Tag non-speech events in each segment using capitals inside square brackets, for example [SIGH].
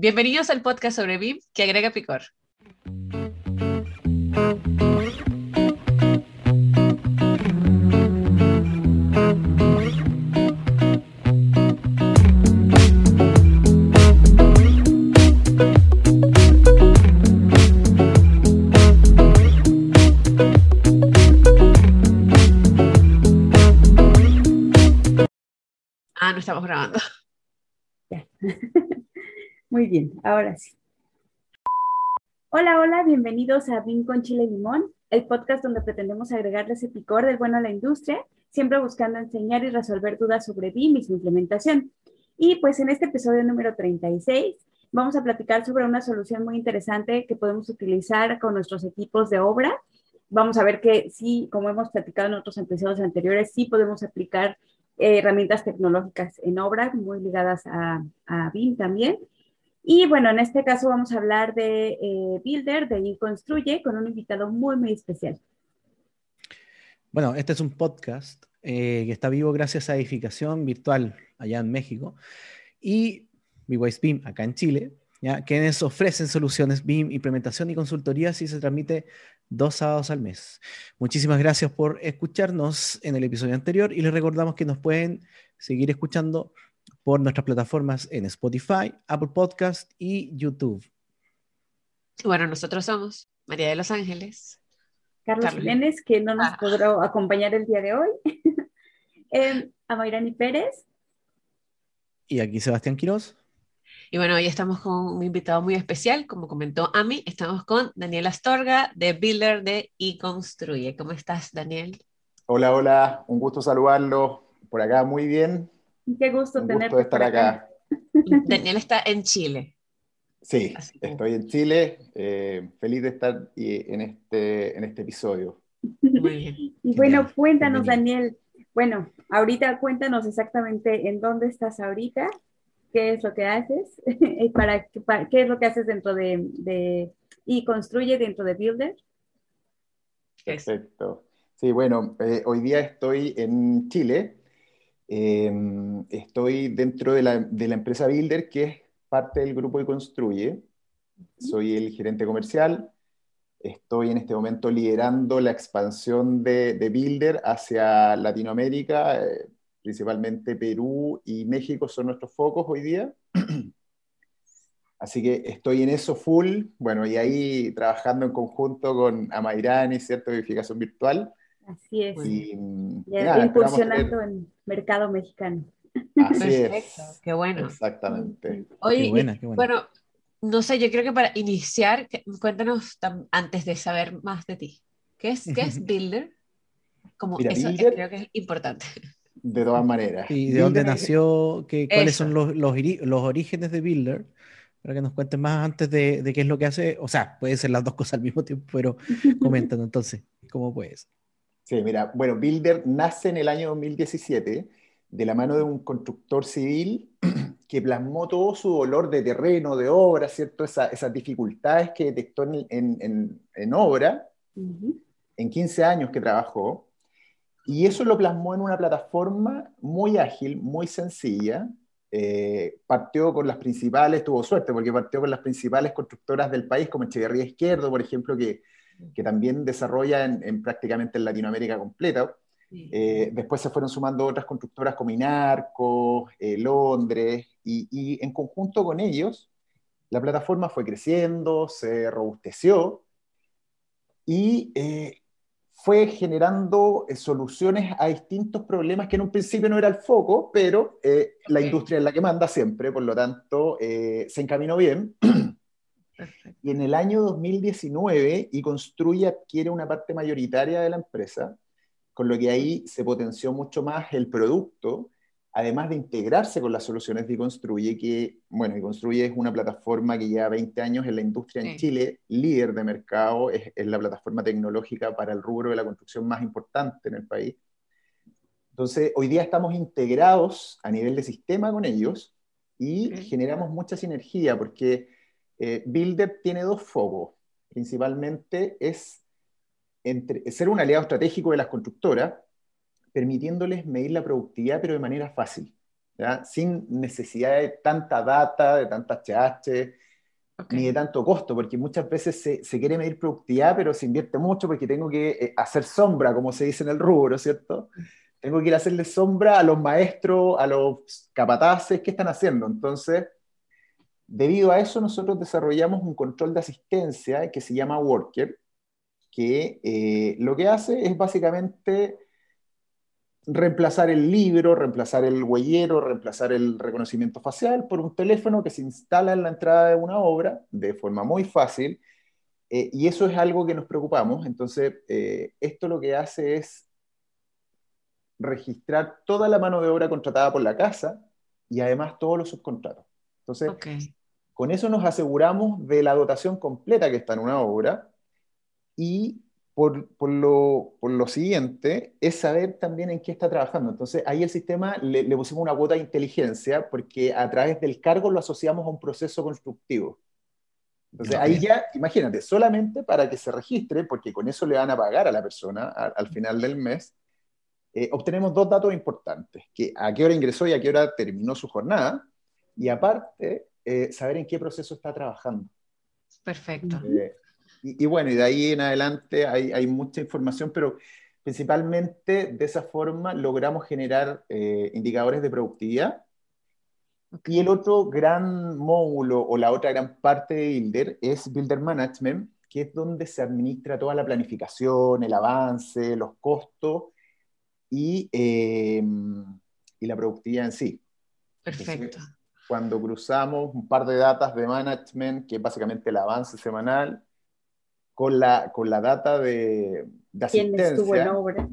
Bienvenidos al podcast sobre BIM que agrega picor. Ah, no estamos grabando. [LAUGHS] Muy bien, ahora sí. Hola, hola, bienvenidos a BIM con Chile Limón, el podcast donde pretendemos agregarle ese picor del bueno a la industria, siempre buscando enseñar y resolver dudas sobre BIM y su implementación. Y pues en este episodio número 36 vamos a platicar sobre una solución muy interesante que podemos utilizar con nuestros equipos de obra. Vamos a ver que sí, como hemos platicado en otros episodios anteriores, sí podemos aplicar eh, herramientas tecnológicas en obra muy ligadas a, a BIM también. Y bueno, en este caso vamos a hablar de eh, Builder, de Construye, con un invitado muy, muy especial. Bueno, este es un podcast eh, que está vivo gracias a Edificación Virtual allá en México y BIM BIM acá en Chile, ¿ya? quienes ofrecen soluciones BIM, implementación y consultoría si se transmite dos sábados al mes. Muchísimas gracias por escucharnos en el episodio anterior y les recordamos que nos pueden seguir escuchando por nuestras plataformas en Spotify, Apple Podcast y YouTube. Bueno, nosotros somos María de los Ángeles. Carlos, Jiménez, que no nos ah. podrá acompañar el día de hoy. [LAUGHS] eh, Amairani Pérez. Y aquí Sebastián Quiroz. Y bueno, hoy estamos con un invitado muy especial, como comentó Ami, estamos con Daniel Astorga, de Builder de iConstruye. ¿Cómo estás, Daniel? Hola, hola, un gusto saludarlo. Por acá muy bien, Qué gusto Un tenerte. Gusto estar acá. [LAUGHS] Daniel está en Chile. Sí, estoy en Chile, eh, feliz de estar en este, en este episodio. Muy bien. Y bueno, cuéntanos, Daniel. Bueno, ahorita cuéntanos exactamente en dónde estás ahorita, qué es lo que haces, [LAUGHS] para, qué es lo que haces dentro de, de, y construye dentro de Builder. Perfecto. Sí, bueno, eh, hoy día estoy en Chile, Em, estoy dentro de la, de la, empresa Builder, que es parte del grupo que construye. Soy el gerente comercial. Estoy en este momento liderando la expansión de, de Builder hacia Latinoamérica, eh, principalmente Perú y México son nuestros focos hoy día. [CLEARS THROAT] Así que estoy en eso full, bueno, y ahí trabajando en conjunto con Amairani, ¿cierto? Verificación virtual. Así es. Y, ya, incursionando en mercado mexicano. Así Perfecto, es. qué bueno. Exactamente. Oye, qué buena, qué buena. bueno, no sé, yo creo que para iniciar, cuéntanos antes de saber más de ti. ¿Qué es, qué es [LAUGHS] Builder? Como Mira, eso Builder, creo que es importante. De todas maneras. ¿Y de dónde nació? Qué, ¿Cuáles son los, los, los, orígenes de Builder? Para que nos cuentes más antes de, de, qué es lo que hace. O sea, puede ser las dos cosas al mismo tiempo, pero coméntanos entonces, ¿cómo puedes? Sí, mira, bueno, Builder nace en el año 2017 de la mano de un constructor civil [CLEARS THROAT] que plasmó todo su dolor de terreno, de obra, ¿cierto? esas dificultades que detectó en, en, en obra en 15 años que trabajó. Y eso lo plasmó en una plataforma muy ágil, muy sencilla. Eh, partió con las principales, tuvo suerte porque partió con las principales constructoras del país, como Echeverría Izquierdo, por ejemplo, que que también desarrolla en, prácticamente en Latinoamérica completa. Eh, después se fueron sumando otras constructoras como Inarco, eh, Londres, y, en conjunto con ellos, la plataforma fue creciendo, se robusteció y eh, fue generando soluciones a distintos problemas que en un principio no era el foco, pero la industria es la que manda siempre, por lo tanto, se encaminó bien. Y en el año 2019, y Construye adquiere una parte mayoritaria de la empresa, con lo que ahí se potenció mucho más el producto, además de integrarse con las soluciones de Construye, que, bueno, y Construye es una plataforma que lleva 20 años en la industria en Chile, líder de mercado, es, es, la plataforma tecnológica para el rubro de la construcción más importante en el país. Entonces, hoy día estamos integrados a nivel de sistema con ellos y generamos mucha sinergia porque eh, Builder tiene dos focos. Principalmente es ser un aliado estratégico de las constructoras, permitiéndoles medir la productividad, pero de manera fácil. ¿ya? sin necesidad de tanta data, de tanta HH, ni de tanto costo, porque muchas veces se, se, quiere medir productividad, pero se invierte mucho porque tengo que eh, hacer sombra, como se dice en el rubro, ¿cierto? Tengo que ir a hacerle sombra a los maestros, a los capataces, ¿qué están haciendo? Entonces, debido a eso, nosotros desarrollamos un control de asistencia que se llama Worker, que eh, lo que hace es básicamente reemplazar el libro, reemplazar el huellero, reemplazar el reconocimiento facial por un teléfono que se instala en la entrada de una obra de forma muy fácil. Eh, y eso es algo que nos preocupamos. Entonces, eh, esto lo que hace es registrar toda la mano de obra contratada por la casa y además todos los subcontratos. Entonces, con eso nos aseguramos de la dotación completa que está en una obra y por, por, lo, por, lo, siguiente, es saber también en qué está trabajando. Entonces, ahí el sistema le, le, pusimos una cuota de inteligencia porque a través del cargo lo asociamos a un proceso constructivo. Entonces, ahí ya, imagínate, solamente para que se registre, porque con eso le van a pagar a la persona al final del mes, eh, obtenemos dos datos importantes, que a qué hora ingresó y a qué hora terminó su jornada, y aparte, eh, saber en qué proceso está trabajando. Perfecto. Eh, y, bueno, y de ahí en adelante hay, hay mucha información, pero principalmente de esa forma logramos generar eh, indicadores de productividad. Y el otro gran módulo o la otra gran parte de Builder es Builder Management, que es donde se administra toda la planificación, el avance, los costos y, eh, y la productividad en sí. Perfecto. Cuando cruzamos un par de datas de management, que es básicamente el avance semanal, con la, con la data de, de asistencia. estuvo en obra?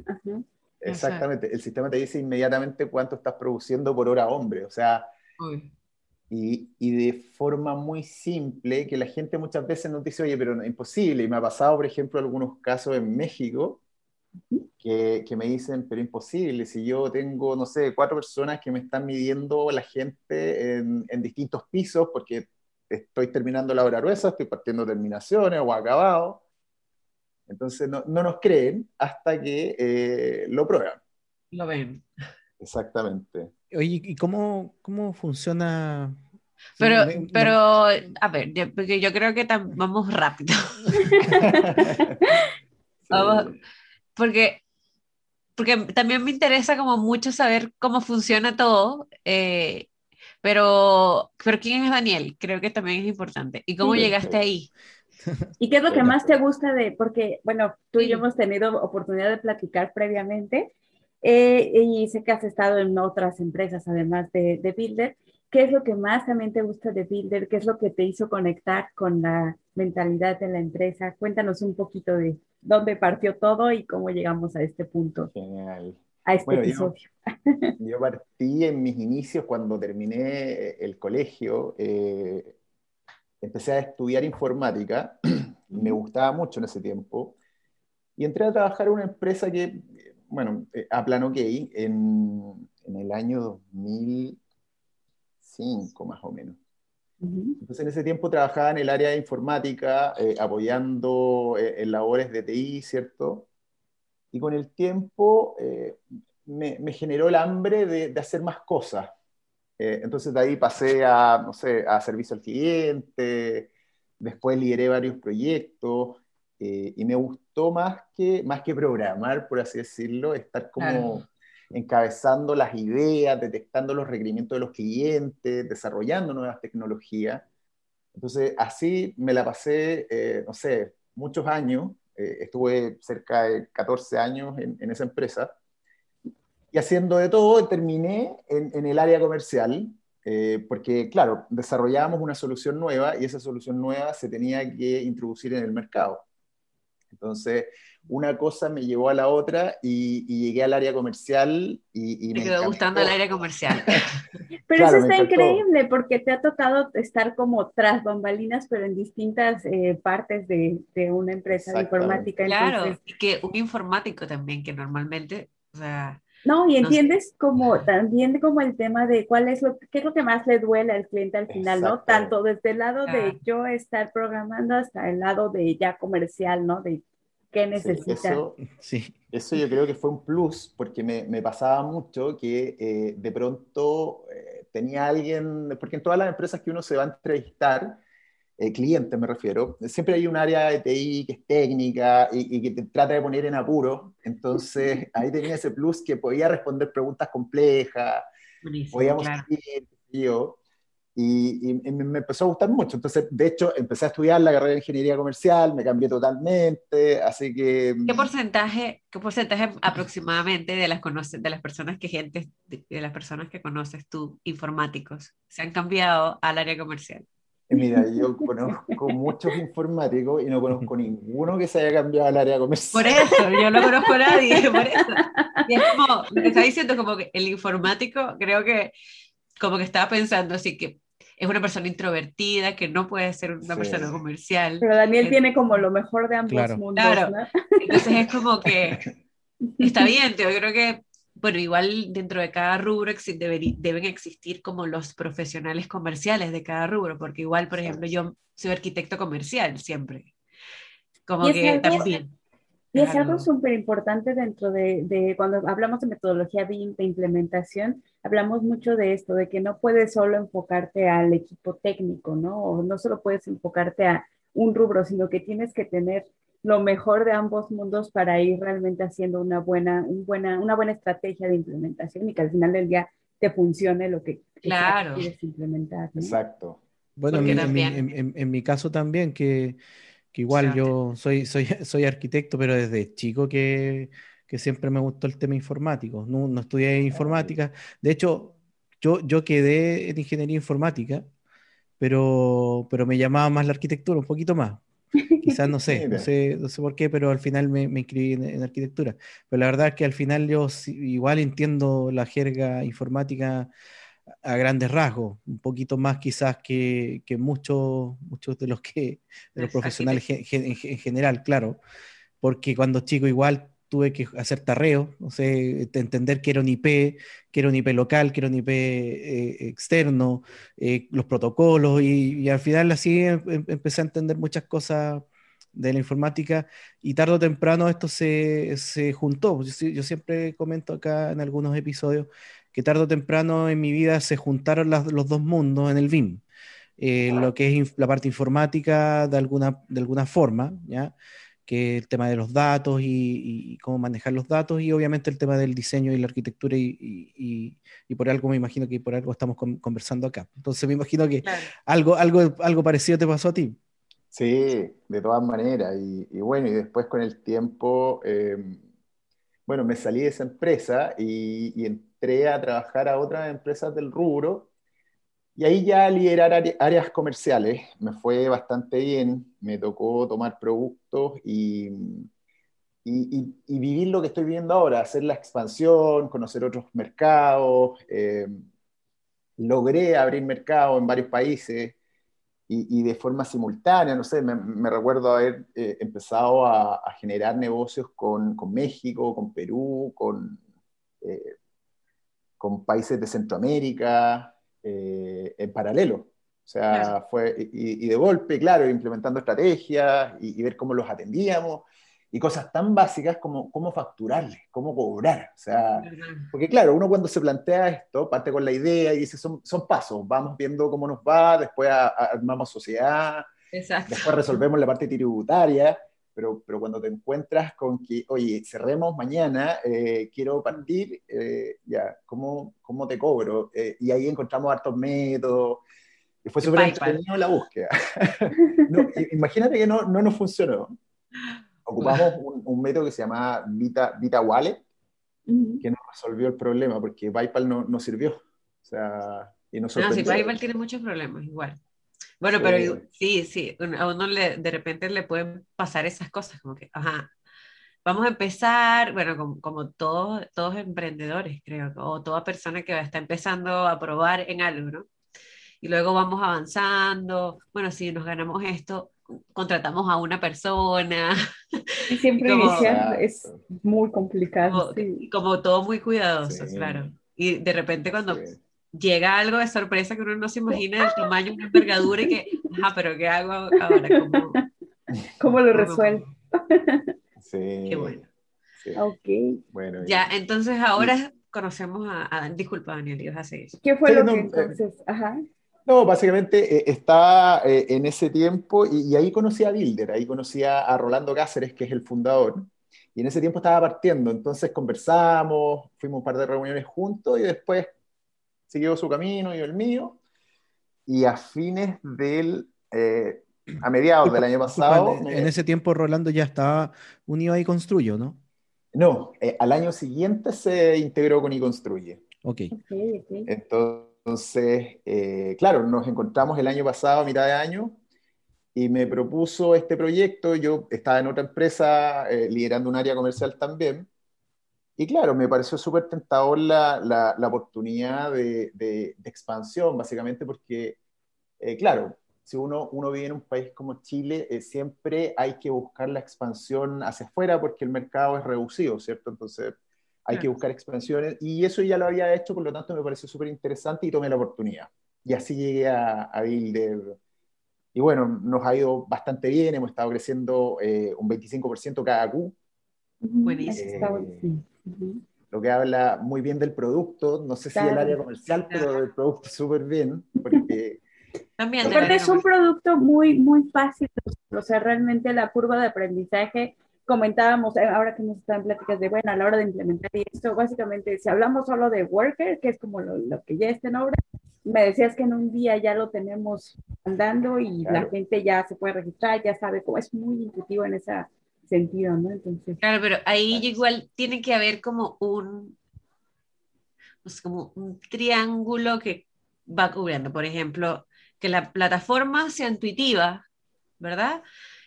Exactamente. El sistema te dice inmediatamente cuánto estás produciendo por hora hombre. O sea, y, y, de forma muy simple, que la gente muchas veces nos dice, oye, pero es imposible. Y me ha pasado, por ejemplo, algunos casos en México que, que, me dicen, pero imposible. Si yo tengo, no sé, cuatro personas que me están midiendo la gente en, en distintos pisos, porque estoy terminando la obra gruesa, estoy partiendo terminaciones o acabado. Entonces no, no nos creen hasta que eh, lo prueban. Lo ven. Exactamente. Oye, ¿y cómo, cómo funciona? Pero, pero, a ver, porque yo creo que vamos rápido. [LAUGHS] vamos, porque, porque también me interesa como mucho saber cómo funciona todo. Eh, pero, pero ¿quién es Daniel? Creo que también es importante. ¿Y cómo llegaste ahí? [LAUGHS] ¿Y qué es lo que más te gusta de, porque, bueno, tú y yo hemos tenido oportunidad de platicar previamente eh, y sé que has estado en otras empresas además de, de Builder. ¿Qué es lo que más también te gusta de Builder? ¿Qué es lo que te hizo conectar con la mentalidad de la empresa? Cuéntanos un poquito de dónde partió todo y cómo llegamos a este punto. Genial a este episodio. [LAUGHS] Yo, partí en mis inicios cuando terminé el colegio, eh, empecé a estudiar informática, [CLEARS THROAT] me gustaba mucho en ese tiempo, y entré a trabajar en una empresa que, bueno, eh, a Plan OK, en, en el año 2005 más o menos. Entonces en ese tiempo trabajaba en el área de informática, eh, apoyando en labores de TI, ¿cierto? y con el tiempo eh, me, generó el hambre de, hacer más cosas. Eh, entonces de ahí pasé a, no sé, a servicio al cliente, después lideré varios proyectos eh, y me gustó más que, más que programar, por así decirlo, estar como encabezando las ideas, detectando los requerimientos de los clientes, desarrollando nuevas tecnologías. Entonces así me la pasé, no sé, muchos años eh, estuve cerca de 14 años en, esa empresa y haciendo de todo terminé en, el área comercial, eh, porque claro, desarrollábamos una solución nueva y esa solución nueva se tenía que introducir en el mercado. Entonces, una cosa me llevó a la otra y, llegué al área comercial y, me quedó gustando el área comercial. [LAUGHS] pero eso está increíble porque te ha tocado estar como tras bambalinas, pero en distintas eh, partes de, de, una empresa de informática. Claro, y que un informático también, que normalmente, o sea... No, y entiendes como también como el tema de cuál es lo, qué es lo que más le duele al cliente al final, ¿no? Tanto desde el lado de yo estar programando hasta el lado de ya comercial, ¿no? De qué necesita. eso, Sí. eso yo creo que fue un plus, porque me, me pasaba mucho que eh, de pronto eh, tenía alguien, porque en todas las empresas que uno se va a entrevistar, eh, clientes me refiero, siempre hay un área de TI que es técnica y, y que te trata de poner en apuro, entonces [LAUGHS] ahí tenía ese plus que podía responder preguntas complejas, Buenísimo, podíamos claro. yo, y, y- y me empezó a gustar mucho. Entonces, de hecho, empecé a estudiar la carrera de ingeniería comercial, me cambié totalmente, así que... ¿Qué porcentaje, qué porcentaje aproximadamente de las, conoce- de las personas que gente, de, de las personas que conoces tú, informáticos, se han cambiado al área comercial? Mira, yo conozco muchos informáticos y no conozco ninguno que se haya cambiado al área comercial. Por eso, yo no conozco a nadie, por eso. Y es como, lo que está diciendo como que el informático, creo que como que estaba pensando así que es una persona introvertida, que no puede ser una Sí. persona comercial. Pero Daniel Eh, tiene como lo mejor de ambos Claro. mundos, Claro. ¿no? Entonces es como que [LAUGHS] está bien, yo creo que, bueno, igual dentro de cada rubro deberi- deben existir como los profesionales comerciales de cada rubro, porque igual, por ejemplo, yo soy arquitecto comercial siempre. Como que también. Y es algo súper importante dentro de, de cuando hablamos de metodología BIM, de implementación, hablamos mucho de esto, de que no puedes solo enfocarte al equipo técnico, ¿no? O no solo puedes enfocarte a un rubro, sino que tienes que tener lo mejor de ambos mundos para ir realmente haciendo una buena, un buena, una buena estrategia de implementación y que al final del día te funcione lo que Claro. quieres implementar, ¿no? Exacto. Bueno, en también- en- en- en mi caso también, que, que igual Exacto. yo soy, soy, [LAUGHS] soy arquitecto, pero desde chico que, que siempre me gustó el tema informático. No, no estudié informática. De hecho, yo, yo quedé en ingeniería informática, pero, pero me llamaba más la arquitectura, un poquito más. Quizás no [LAUGHS] sé, no sé, no sé por qué, pero al final me, me inscribí en, en arquitectura. Pero la verdad es que al final yo igual entiendo la jerga informática a grandes rasgos, un poquito más quizás que, que muchos, muchos de los que de los profesionales gen- en, en general, claro, porque cuando chico igual tuve que hacer tarreo, no sé, te- entender que era un IP, que era un IP local, que era un IP eh, externo, eh, los protocolos, y, al final así em- em- empecé a entender muchas cosas de la informática y tarde o temprano esto se, se juntó. Yo, siempre comento acá en algunos episodios que tarde o temprano en mi vida se juntaron los dos mundos en el BIM. Eh, lo que es la parte informática de alguna, de alguna forma, ¿ya? Que el tema de los datos y, cómo manejar los datos, y obviamente el tema del diseño y la arquitectura, y, y- y- y por algo me imagino que por algo estamos con- conversando acá. Entonces me imagino que Claro. algo, algo, algo parecido te pasó a ti. Sí, de todas maneras. Y, y bueno, y después con el tiempo, eh, bueno, me salí de esa empresa y, y entré a trabajar a otras empresas del rubro. Y ahí ya liderar área- áreas comerciales me fue bastante bien. Me tocó tomar productos y, y, y- vivir lo que estoy viviendo ahora, hacer la expansión, conocer otros mercados. eh, logré abrir mercados en varios países y, de forma simultánea, no sé, me, recuerdo haber eh, empezado a, a generar negocios con, con México, con Perú, con, eh, con países de Centroamérica, eh, en paralelo. O sea, Claro. fue, y, y de golpe, claro, implementando estrategias y, y ver cómo los atendíamos y cosas tan básicas como cómo facturarles, cómo cobrar. O sea, porque claro, uno cuando se plantea esto, parte con la idea y dice, son, son pasos, vamos viendo cómo nos va, después a- a- armamos sociedad, Exacto. después resolvemos la parte tributaria, pero, pero cuando te encuentras con que, oye, cerremos mañana, eh, quiero partir, eh, ya, ¿cómo, ¿cómo te cobro? Eh, y ahí encontramos hartos métodos, y fue súper entretenido la búsqueda. [LAUGHS] No, imagínate que no, no nos funcionó. Ocupamos un, un método que se llama Vita, Vita Wallet, que nos resolvió el problema, porque PayPal no, no sirvió. O sea, y nos No, sí. PayPal tiene muchos problemas igual. Bueno, Sí. pero sí, sí, un- a uno le, de repente le pueden pasar esas cosas, como que, ajá, vamos a empezar, bueno, como, como todos, todos emprendedores, creo, o toda persona que está empezando a probar en algo, ¿no? Y luego vamos avanzando, bueno, si nos ganamos esto, contratamos a una persona, [LAUGHS] Y siempre Como- iniciar es muy complicado. como, sí. como todo muy cuidadoso, Sí. claro. Y de repente cuando Sí. Llega algo de sorpresa que uno no se imagina el [LAUGHS] tamaño, una envergadura y que, ajá, pero ¿qué hago ahora? ¿Cómo, [LAUGHS] ¿Cómo lo resuelvo? [LAUGHS] Sí. Qué bueno. sí. Ok. Bueno, y- Ya, entonces ahora conocemos a, a Disculpa, Daniel, ibas a seguir. ¿Qué fue Sí, lo no, que eh, entonces? Ajá. No, básicamente eh, estaba eh, en ese tiempo y, y ahí conocí a Bilder, ahí conocí a, a Rolando Cáceres, que es el fundador, y en ese tiempo estaba partiendo, entonces conversamos, fuimos un par de reuniones juntos y después siguió su camino y yo el mío, y a fines del, eh, a mediados del año pasado, En ese tiempo Rolando ya estaba unido ahí Construyo, ¿no? no, eh, al año siguiente se integró con iConstruye. Ok. Ok, ok. Entonces, eh, claro, nos encontramos el año pasado, a mitad de año, y me propuso este proyecto. Yo estaba en otra empresa eh, liderando un área comercial también. Y claro, me pareció súper tentador la, la, la oportunidad de, de- de expansión, básicamente porque, eh, claro, si uno, uno vive en un país como Chile, eh, siempre hay que buscar la expansión hacia afuera porque el mercado es reducido, ¿cierto? Entonces, hay que Claro. buscar expansiones y eso ya lo había hecho, por lo tanto me pareció súper interesante y tomé la oportunidad. Y así llegué a, a Builder. Y bueno, nos ha ido bastante bien, hemos estado creciendo eh, un 25% cada Q, Buenísimo. eso lo que habla muy bien del producto, no sé si Claro. el área comercial, pero del producto súper bien, porque [LAUGHS] También Aparte la es un producto muy, muy fácil, o sea, realmente la curva de aprendizaje, comentábamos eh, ahora que nos están pláticas de, bueno, a la hora de implementar esto, básicamente, si hablamos solo de Worker, que es como lo, lo que ya está en obra, me decías que en un día ya lo tenemos andando y la Claro. gente ya se puede registrar, ya sabe cómo es muy intuitivo en ese sentido, ¿no? Entonces, Claro, pero ahí Claro. igual tiene que haber como un, pues como un triángulo que va cubriendo. Por ejemplo, que la plataforma sea intuitiva, ¿verdad?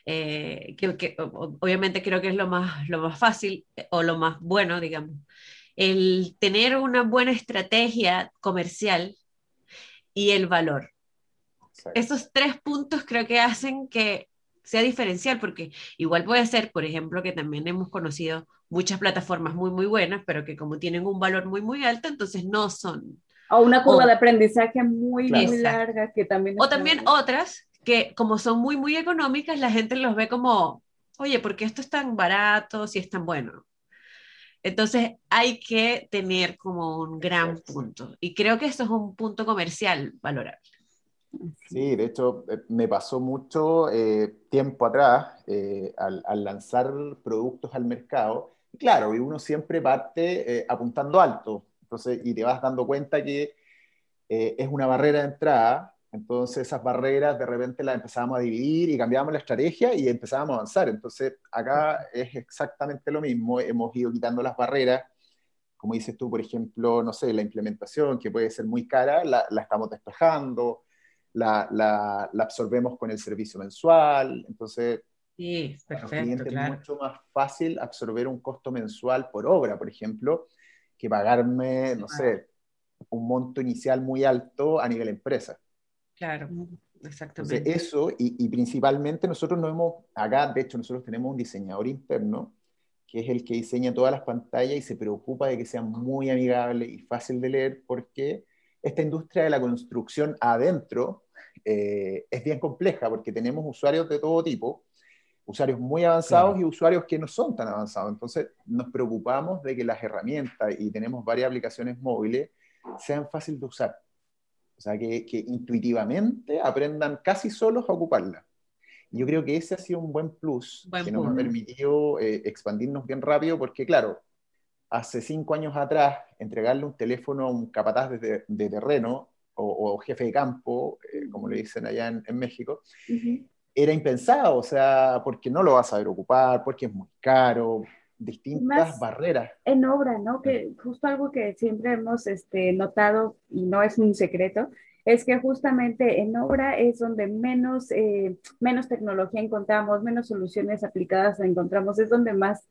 Eh, que, que obviamente creo que es lo más, lo más fácil eh, o lo más bueno, digamos. El tener una buena estrategia comercial y el valor. Esos tres puntos creo que hacen que sea diferencial, porque igual puede ser, por ejemplo, que también hemos conocido muchas plataformas muy, muy buenas, pero que como tienen un valor muy, muy alto, entonces no son. o una curva O- de aprendizaje muy, Claro. muy larga que también... O también otras que como son muy, muy económicas, la gente los ve como, oye, ¿por qué esto es tan barato si es tan bueno? Entonces hay que tener como un gran punto. Y creo que esto es un punto comercial valorable. Sí, de hecho, eh, me pasó mucho eh, tiempo atrás eh, al, al lanzar productos al mercado. Claro, y uno siempre parte eh, apuntando alto, entonces, y te vas dando cuenta que es una barrera de entrada, entonces esas barreras de repente las empezábamos a dividir y cambiábamos la estrategia y empezábamos a avanzar. Entonces, acá es exactamente lo mismo, hemos ido quitando las barreras. Como dices tú, por ejemplo, no sé, la implementación, que puede ser muy cara, la, la estamos despejando, la, la, la, absorbemos con el servicio mensual, entonces sí, para los perfecto, clientes claro. es mucho más fácil absorber un costo mensual por obra, por ejemplo, que pagarme, no sé, un monto inicial muy alto a nivel empresa. Claro, exactamente. Entonces, eso, y, y, principalmente nosotros no hemos, acá de hecho nosotros tenemos un diseñador interno, que es el que diseña todas las pantallas y se preocupa de que sea muy amigable y fácil de leer, porque esta industria de la construcción adentro eh, es bien compleja, porque tenemos usuarios de todo tipo, usuarios muy avanzados claro. y usuarios que no son tan avanzados. Entonces nos preocupamos de que las herramientas, y tenemos varias aplicaciones móviles, sean fáciles de usar. O sea, que, que intuitivamente aprendan casi solos a ocuparla. Y yo creo que ese ha sido un buen plus buen que nos punto. ha permitido eh, expandirnos bien rápido, porque claro, hace cinco años atrás, entregarle un teléfono a un capataz de, de terreno o, o, jefe de campo, eh, como le dicen allá en, en México, uh -huh. era impensado, o sea, porque no lo vas a saber ocupar, porque es muy caro, distintas Más barreras. En obra, ¿no? Que justo algo que siempre hemos este, notado, y no es un secreto, es que justamente en obra es donde menos, eh, menos tecnología encontramos, menos soluciones aplicadas encontramos, es donde más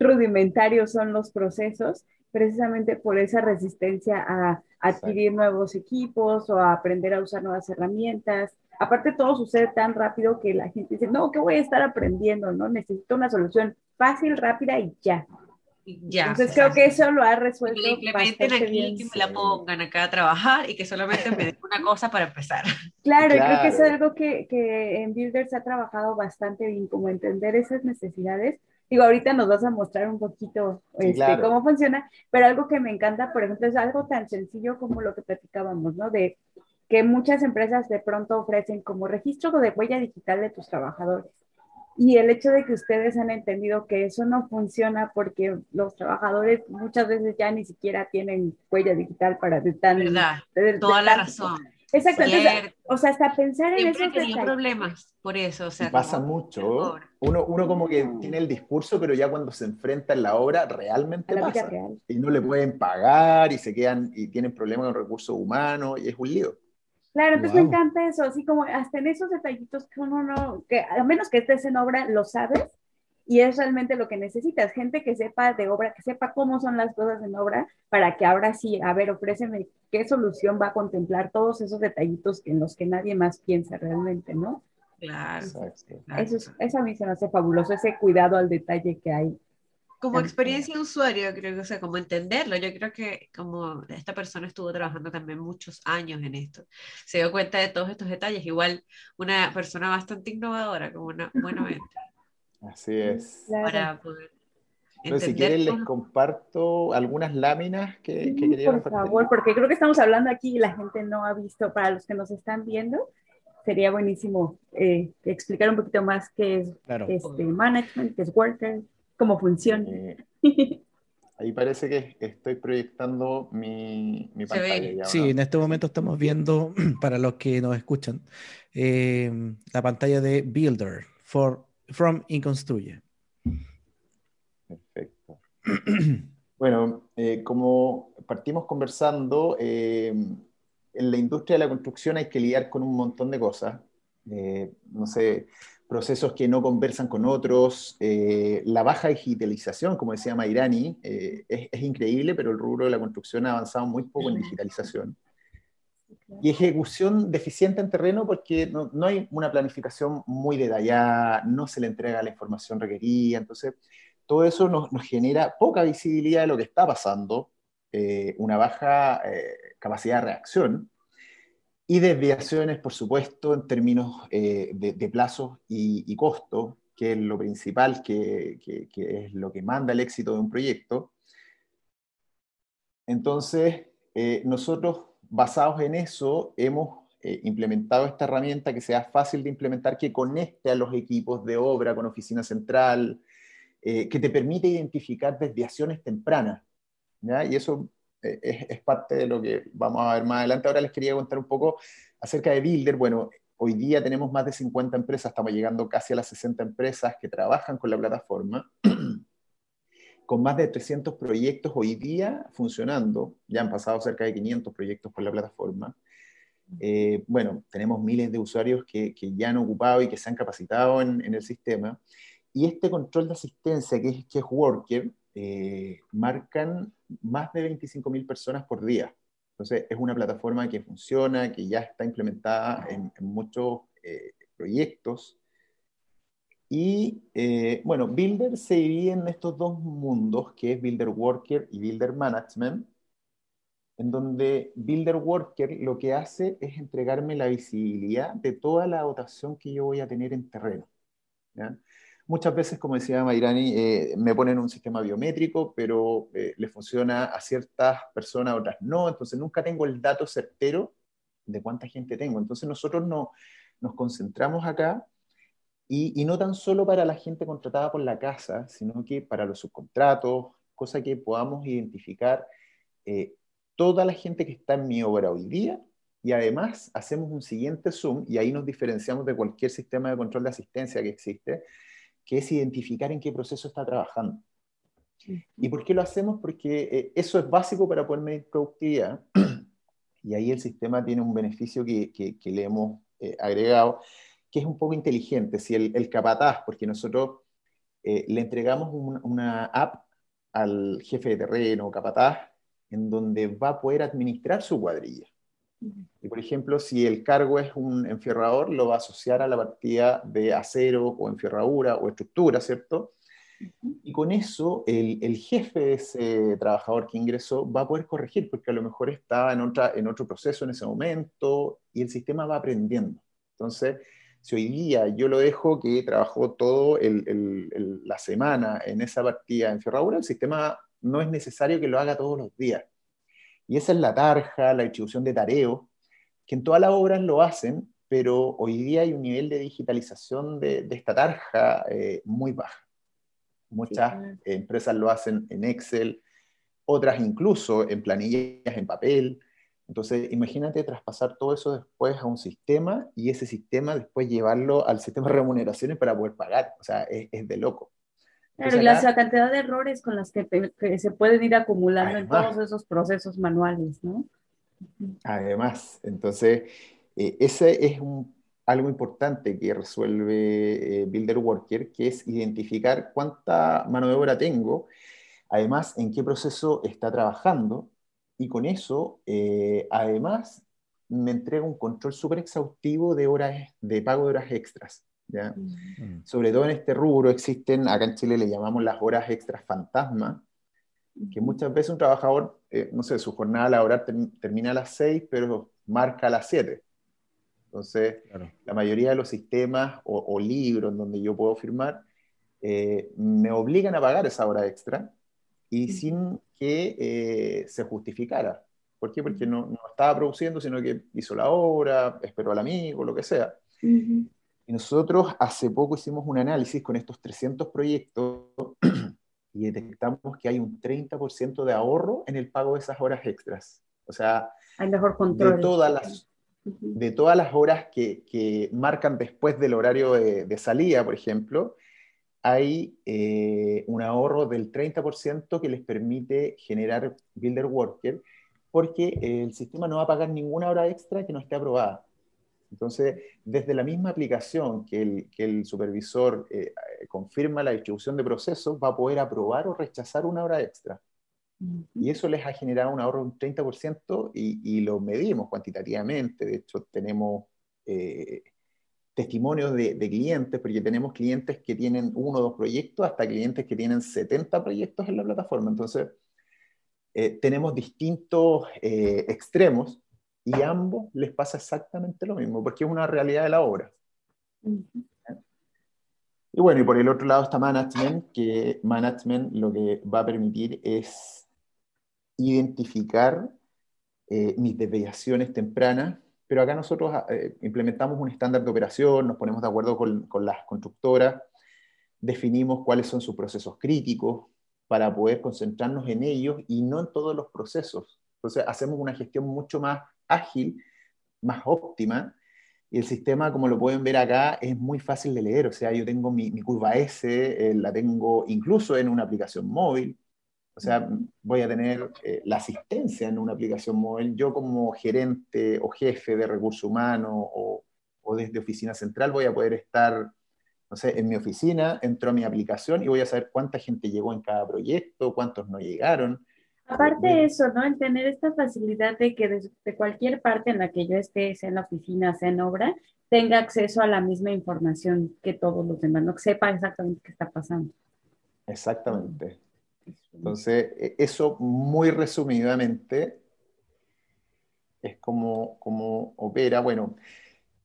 rudimentarios son los procesos, precisamente por esa resistencia a adquirir Exacto. nuevos equipos o a aprender a usar nuevas herramientas. Aparte, todo sucede tan rápido que la gente dice, no, ¿qué voy a estar aprendiendo? ¿no? Necesito una solución fácil, rápida y ya. Ya, Entonces creo que eso lo ha resuelto. Que le implementen aquí, bien. que me la pongan acá a trabajar y que solamente me den una cosa para empezar. [LAUGHS] Claro, claro. creo que es algo que, que en Builder se ha trabajado bastante bien, como entender esas necesidades Digo, ahorita nos vas a mostrar un poquito este, cómo funciona, pero algo que me encanta, por ejemplo, es algo tan sencillo como lo que platicábamos, ¿no? De que muchas empresas de pronto ofrecen como registro de huella digital de tus trabajadores. Y el hecho de que ustedes han entendido que eso no funciona porque los trabajadores muchas veces ya ni siquiera tienen huella digital para de tan... Verdad, toda la razón. Exacto. o sea, hasta pensar en eso. tenía problemas por eso. O sea, pasa mucho. Uno, uno como que tiene el discurso, pero ya cuando se enfrenta en la obra, realmente pasa. Y no le pueden pagar y se quedan y tienen problemas con recursos humanos y es un lío. Claro, entonces me encanta eso, así como hasta en esos detallitos que uno no, que a menos que estés en obra, lo sabes y es realmente lo que necesitas, gente que sepa de obra, que sepa cómo son las cosas en obra, para que ahora sí, a ver, ofréceme qué solución va a contemplar todos esos detallitos en los que nadie más piensa realmente, ¿no? Claro. Eso, eso a mí se me hace fabuloso, ese cuidado al detalle que hay como experiencia de usuario, creo que, o sea, como entenderlo, yo creo que como esta persona estuvo trabajando también muchos años en esto, se dio cuenta de todos estos detalles, igual una persona bastante innovadora, como una buena [LAUGHS] venta. Así es. Para poder Pero si quieren les comparto algunas láminas que, que quería Por favor, porque creo que estamos hablando aquí y la gente no ha visto, para los que nos están viendo, sería buenísimo eh, explicar un poquito más qué es este, management, qué es worker, cómo funciona. Eh, [LAUGHS] ahí parece que estoy proyectando mi, mi pantalla. sí, en este momento estamos viendo, [CLEARS THROAT] para los que nos escuchan, eh, la pantalla de Builder for, from Inconstruye. Perfecto. [CLEARS THROAT] bueno, eh, como partimos conversando, en la industria de la construcción hay que lidiar con un montón de cosas. no sé, procesos que no conversan con otros, eh, la baja digitalización, como decía Mairani, eh, es, increíble, pero el rubro de la construcción ha avanzado muy poco en digitalización. Y ejecución deficiente en terreno porque no, no, hay una planificación muy detallada, no se le entrega la información requerida, entonces todo eso nos, nos genera poca visibilidad de lo que está pasando, eh, una baja capacidad de reacción, y desviaciones, por supuesto, en términos eh, de, plazos y, costo, que es lo principal, que, es lo que manda el éxito de un proyecto. Entonces, eh, nosotros, basados en eso, hemos eh, implementado esta herramienta que sea fácil de implementar, que conecte a los equipos de obra con oficina central, que te permite identificar desviaciones tempranas. Y eso es, es, parte de lo que vamos a ver más adelante. Ahora les quería contar un poco acerca de Builder. Bueno, hoy día tenemos más de 50 empresas, estamos llegando casi a las 60 empresas que trabajan con la plataforma, [CLEARS THROAT] con más de 300 proyectos hoy día funcionando. Ya han pasado cerca de 500 proyectos por la plataforma. Eh, bueno, tenemos miles de usuarios que, que, ya han ocupado y que se han capacitado en, en el sistema. Y este control de asistencia, que es, que es Worker, eh, marcan más de 25.000 personas por día. Entonces, es una plataforma que funciona, que ya está implementada en, muchos eh, proyectos. Y eh, bueno, Builder se divide en estos dos mundos, que es Builder Worker y Builder Management, en donde Builder Worker lo que hace es entregarme la visibilidad de toda la dotación que yo voy a tener en terreno. ¿ya? Muchas veces, como decía Mayrani, eh, me ponen un sistema biométrico, pero eh, le funciona a ciertas personas, a otras no, entonces nunca tengo el dato certero de cuánta gente tengo. Entonces nosotros no, nos concentramos acá y, no tan solo para la gente contratada por la casa, sino que para los subcontratos, cosa que podamos identificar eh, toda la gente que está en mi obra hoy día y además hacemos un siguiente zoom y ahí nos diferenciamos de cualquier sistema de control de asistencia que existe que es identificar en qué proceso está trabajando. ¿Y por qué lo hacemos? Porque eh, eso es básico para poder medir productividad [CLEARS THROAT] y ahí el sistema tiene un beneficio que, que, le hemos eh, agregado, que es un poco inteligente. Si el, el capataz, porque nosotros eh, le entregamos una app al jefe de terreno o capataz en donde va a poder administrar su cuadrilla. Y por ejemplo, si el cargo es un enfierrador, lo va a asociar a la partida de acero o enfierradura o estructura, ¿cierto? Y con eso, el, el, jefe de ese trabajador que ingresó va a poder corregir, porque a lo mejor estaba en, otra, en otro proceso en ese momento y el sistema va aprendiendo. Entonces, Si hoy día yo lo dejo que trabajó todo la semana en esa partida en Ferradura, el sistema no es necesario que lo haga todos los días. Y esa es la tarja, la distribución de tareos, que en todas las obras lo hacen, pero hoy día hay un nivel de digitalización de, esta tarja eh, muy baja. Muchas empresas lo hacen en Excel, otras incluso en planillas en papel. Entonces, imagínate traspasar todo eso después a un sistema y ese sistema después llevarlo al sistema de remuneraciones para poder pagar. O sea, es, de loco. Claro, y la, cantidad de errores con las que, se pueden ir acumulando en todos esos procesos manuales, ¿no? Además, entonces, eh, ese es algo importante que resuelve eh, Builder Worker, que es identificar cuánta mano de obra tengo, además en qué proceso está trabajando, y con eso, eh, además, me entrega un control súper exhaustivo de horas de pago de horas extras. ¿Ya? Mm. Sobre todo en este rubro existen, acá en Chile le llamamos las horas extras fantasma, que muchas veces un trabajador, no sé, su jornada laboral termina a las 6, pero marca a las 7. Entonces, la mayoría de los sistemas o, libros donde yo puedo firmar eh, me obligan a pagar esa hora extra y sin que eh, se justificara. ¿Por qué? Porque no, estaba produciendo, sino que hizo la obra, esperó al amigo, lo que sea. Y nosotros hace poco hicimos un análisis con estos 300 proyectos [CLEARS THROAT] y detectamos que hay un 30% de ahorro en el pago de esas horas extras. O sea, hay mejor control. De todas las, de todas las horas que, marcan después del horario de, salida, por ejemplo, hay eh, un ahorro del 30% que les permite generar Builder Worker, porque el sistema no va a pagar ninguna hora extra que no esté aprobada. Entonces, desde la misma aplicación que el, supervisor eh, confirma la distribución de procesos, va a poder aprobar o rechazar una hora extra. Y eso les ha generado un ahorro de un 30% y, lo medimos cuantitativamente. De hecho, tenemos eh, testimonios de, clientes, porque tenemos clientes que tienen uno o dos proyectos hasta clientes que tienen 70 proyectos en la plataforma. Entonces, eh, tenemos distintos eh, extremos y a ambos les pasa exactamente lo mismo, porque es una realidad de la obra. Y bueno, y por el otro lado está Management, que Management lo que va a permitir es identificar eh, mis desviaciones tempranas, pero acá nosotros eh, implementamos un estándar de operación, nos ponemos de acuerdo con, con, las constructoras, definimos cuáles son sus procesos críticos para poder concentrarnos en ellos y no en todos los procesos. Entonces hacemos una gestión mucho más ágil, más óptima, y el sistema, como lo pueden ver acá, es muy fácil de leer. O sea, yo tengo mi, mi curva S, eh, la tengo incluso en una aplicación móvil, o sea, voy a tener eh, la asistencia en una aplicación móvil. Yo como gerente o jefe de recursos humanos o, o, desde oficina central voy a poder estar, no sé, en mi oficina, entro a mi aplicación y voy a saber cuánta gente llegó en cada proyecto, cuántos no llegaron. Aparte de eso, ¿no? El tener esta facilidad de que desde cualquier parte en la que yo esté, sea en la oficina, sea en obra, tenga acceso a la misma información que todos los demás, no sepa exactamente qué está pasando. Exactamente. Entonces, e, eso muy resumidamente es como, como opera. Bueno,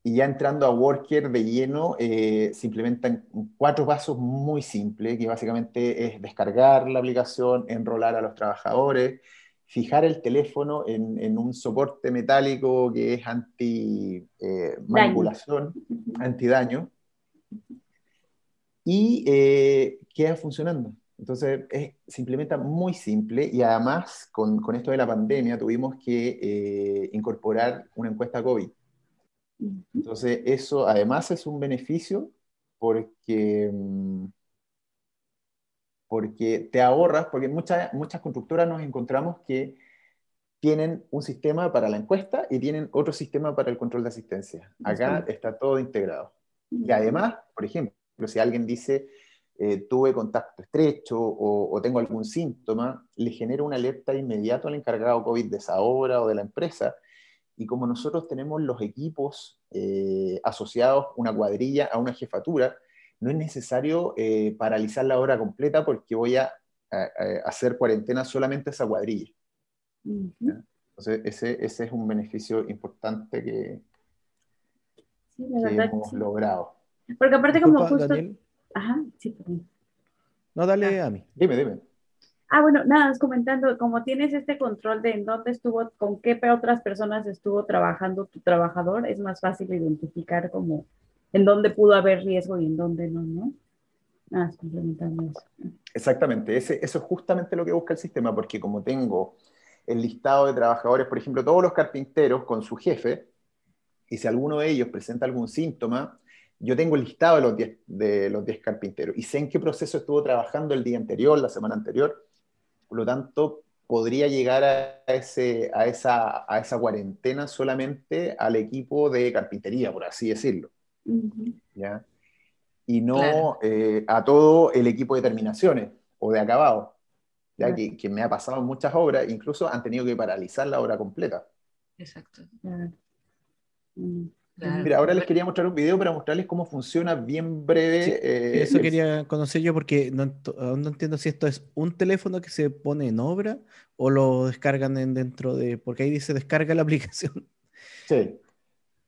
y ya entrando a Worker de lleno, eh, se implementan cuatro pasos muy simples, que básicamente es descargar la aplicación, enrolar a los trabajadores, fijar el teléfono en, un soporte metálico que es anti-manipulación, eh, anti-daño, y eh, queda funcionando. Entonces, se implementa muy simple y además con, esto de la pandemia tuvimos que eh, incorporar una encuesta COVID. Entonces, eso además es un beneficio porque, mm, porque te ahorras, porque muchas, muchas constructoras nos encontramos que tienen un sistema para la encuesta y tienen otro sistema para el control de asistencia. Acá está todo integrado. Y además, por ejemplo, si alguien dice, eh, tuve contacto estrecho o, tengo algún síntoma, le genero una alerta inmediato al encargado COVID de esa obra o de la empresa. Y como nosotros tenemos los equipos eh, asociados, una cuadrilla a una jefatura, no es necesario eh, paralizar la obra completa porque voy a, hacer cuarentena solamente esa cuadrilla. Entonces, ese, ese, es un beneficio importante que, Sí, la que verdad. hemos sí. logrado. Porque aparte como Disculpa, justo... Daniel. Ajá, sí, perdón. No, dale a mí. Dime, dime. Ah, bueno, nada, es comentando, como tienes este control de en dónde estuvo, con qué otras personas estuvo trabajando tu trabajador, es más fácil identificar como en dónde pudo haber riesgo y en dónde no, ¿no? Ah, es complementando eso. Exactamente, ese, eso es justamente lo que busca el sistema, porque como tengo el listado de trabajadores, por ejemplo, todos los carpinteros con su jefe, y si alguno de ellos presenta algún síntoma, yo tengo el listado de los 10 de los 10 carpinteros y sé en qué proceso estuvo trabajando el día anterior, la semana anterior, por lo tanto, podría llegar a, ese, a, esa, a esa cuarentena solamente al equipo de carpintería, por así decirlo. ¿ya? Y no Claro. eh, a todo el equipo de terminaciones o de acabado, ya Claro. que, que me ha pasado en muchas obras, incluso han tenido que paralizar la obra completa. Exacto. Claro. Mm. Claro. Mira, ahora les quería mostrar un video para mostrarles cómo funciona bien breve. Sí, eh, Eso el- quería conocer yo porque no, entiendo si esto es un teléfono que se pone en obra o lo descargan en dentro de, porque ahí dice descarga la [LAUGHS] aplicación. Sí.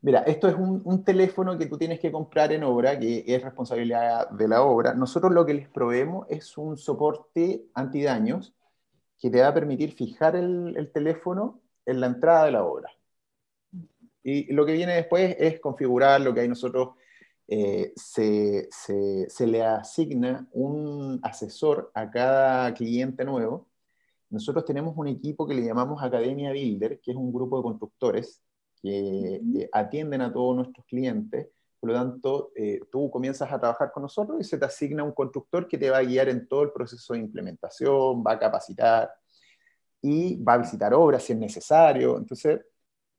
Mira, esto es un, un teléfono que tú tienes que comprar en obra, que es responsabilidad de la obra. Nosotros lo que les proveemos es un soporte antidaños que te va a permitir fijar el, el teléfono en la entrada de la obra. Y lo que viene después es configurar lo que hay nosotros. eh, se, se- se le asigna un asesor a cada cliente nuevo. Nosotros tenemos un equipo que le llamamos Academia Builder, que es un grupo de constructores que eh, atienden a todos nuestros clientes. Por lo tanto, eh, tú comienzas a trabajar con nosotros y se te asigna un constructor que te va a guiar en todo el proceso de implementación, va a capacitar y va a visitar obras si es necesario. Entonces,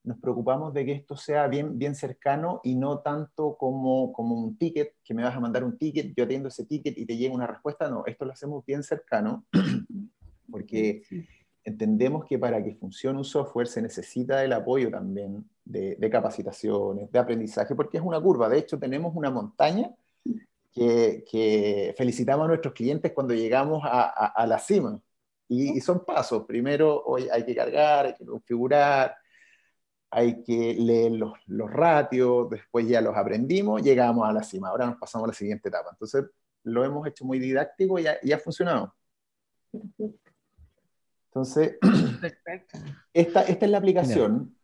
nos preocupamos de que esto sea bien, bien cercano y no tanto como, como un ticket, que me vas a mandar un ticket, yo atiendo ese ticket y te llega una respuesta. No, esto lo hacemos bien cercano [COUGHS] porque entendemos que para que funcione un software se necesita el apoyo también de, de capacitaciones, de aprendizaje, porque es una curva. De hecho, tenemos una montaña que, que felicitamos a nuestros clientes cuando llegamos a, a- a la cima. Y, y son pasos. Primero, hoy hay que cargar, hay que configurar, hay que leer los, los ratios, después ya los aprendimos, llegamos a la cima. Ahora nos pasamos a la siguiente etapa. Entonces, lo hemos hecho muy didáctico y ha- y ha funcionado. Entonces, Perfecto. [CLEARS THROAT] esta, esta es la aplicación.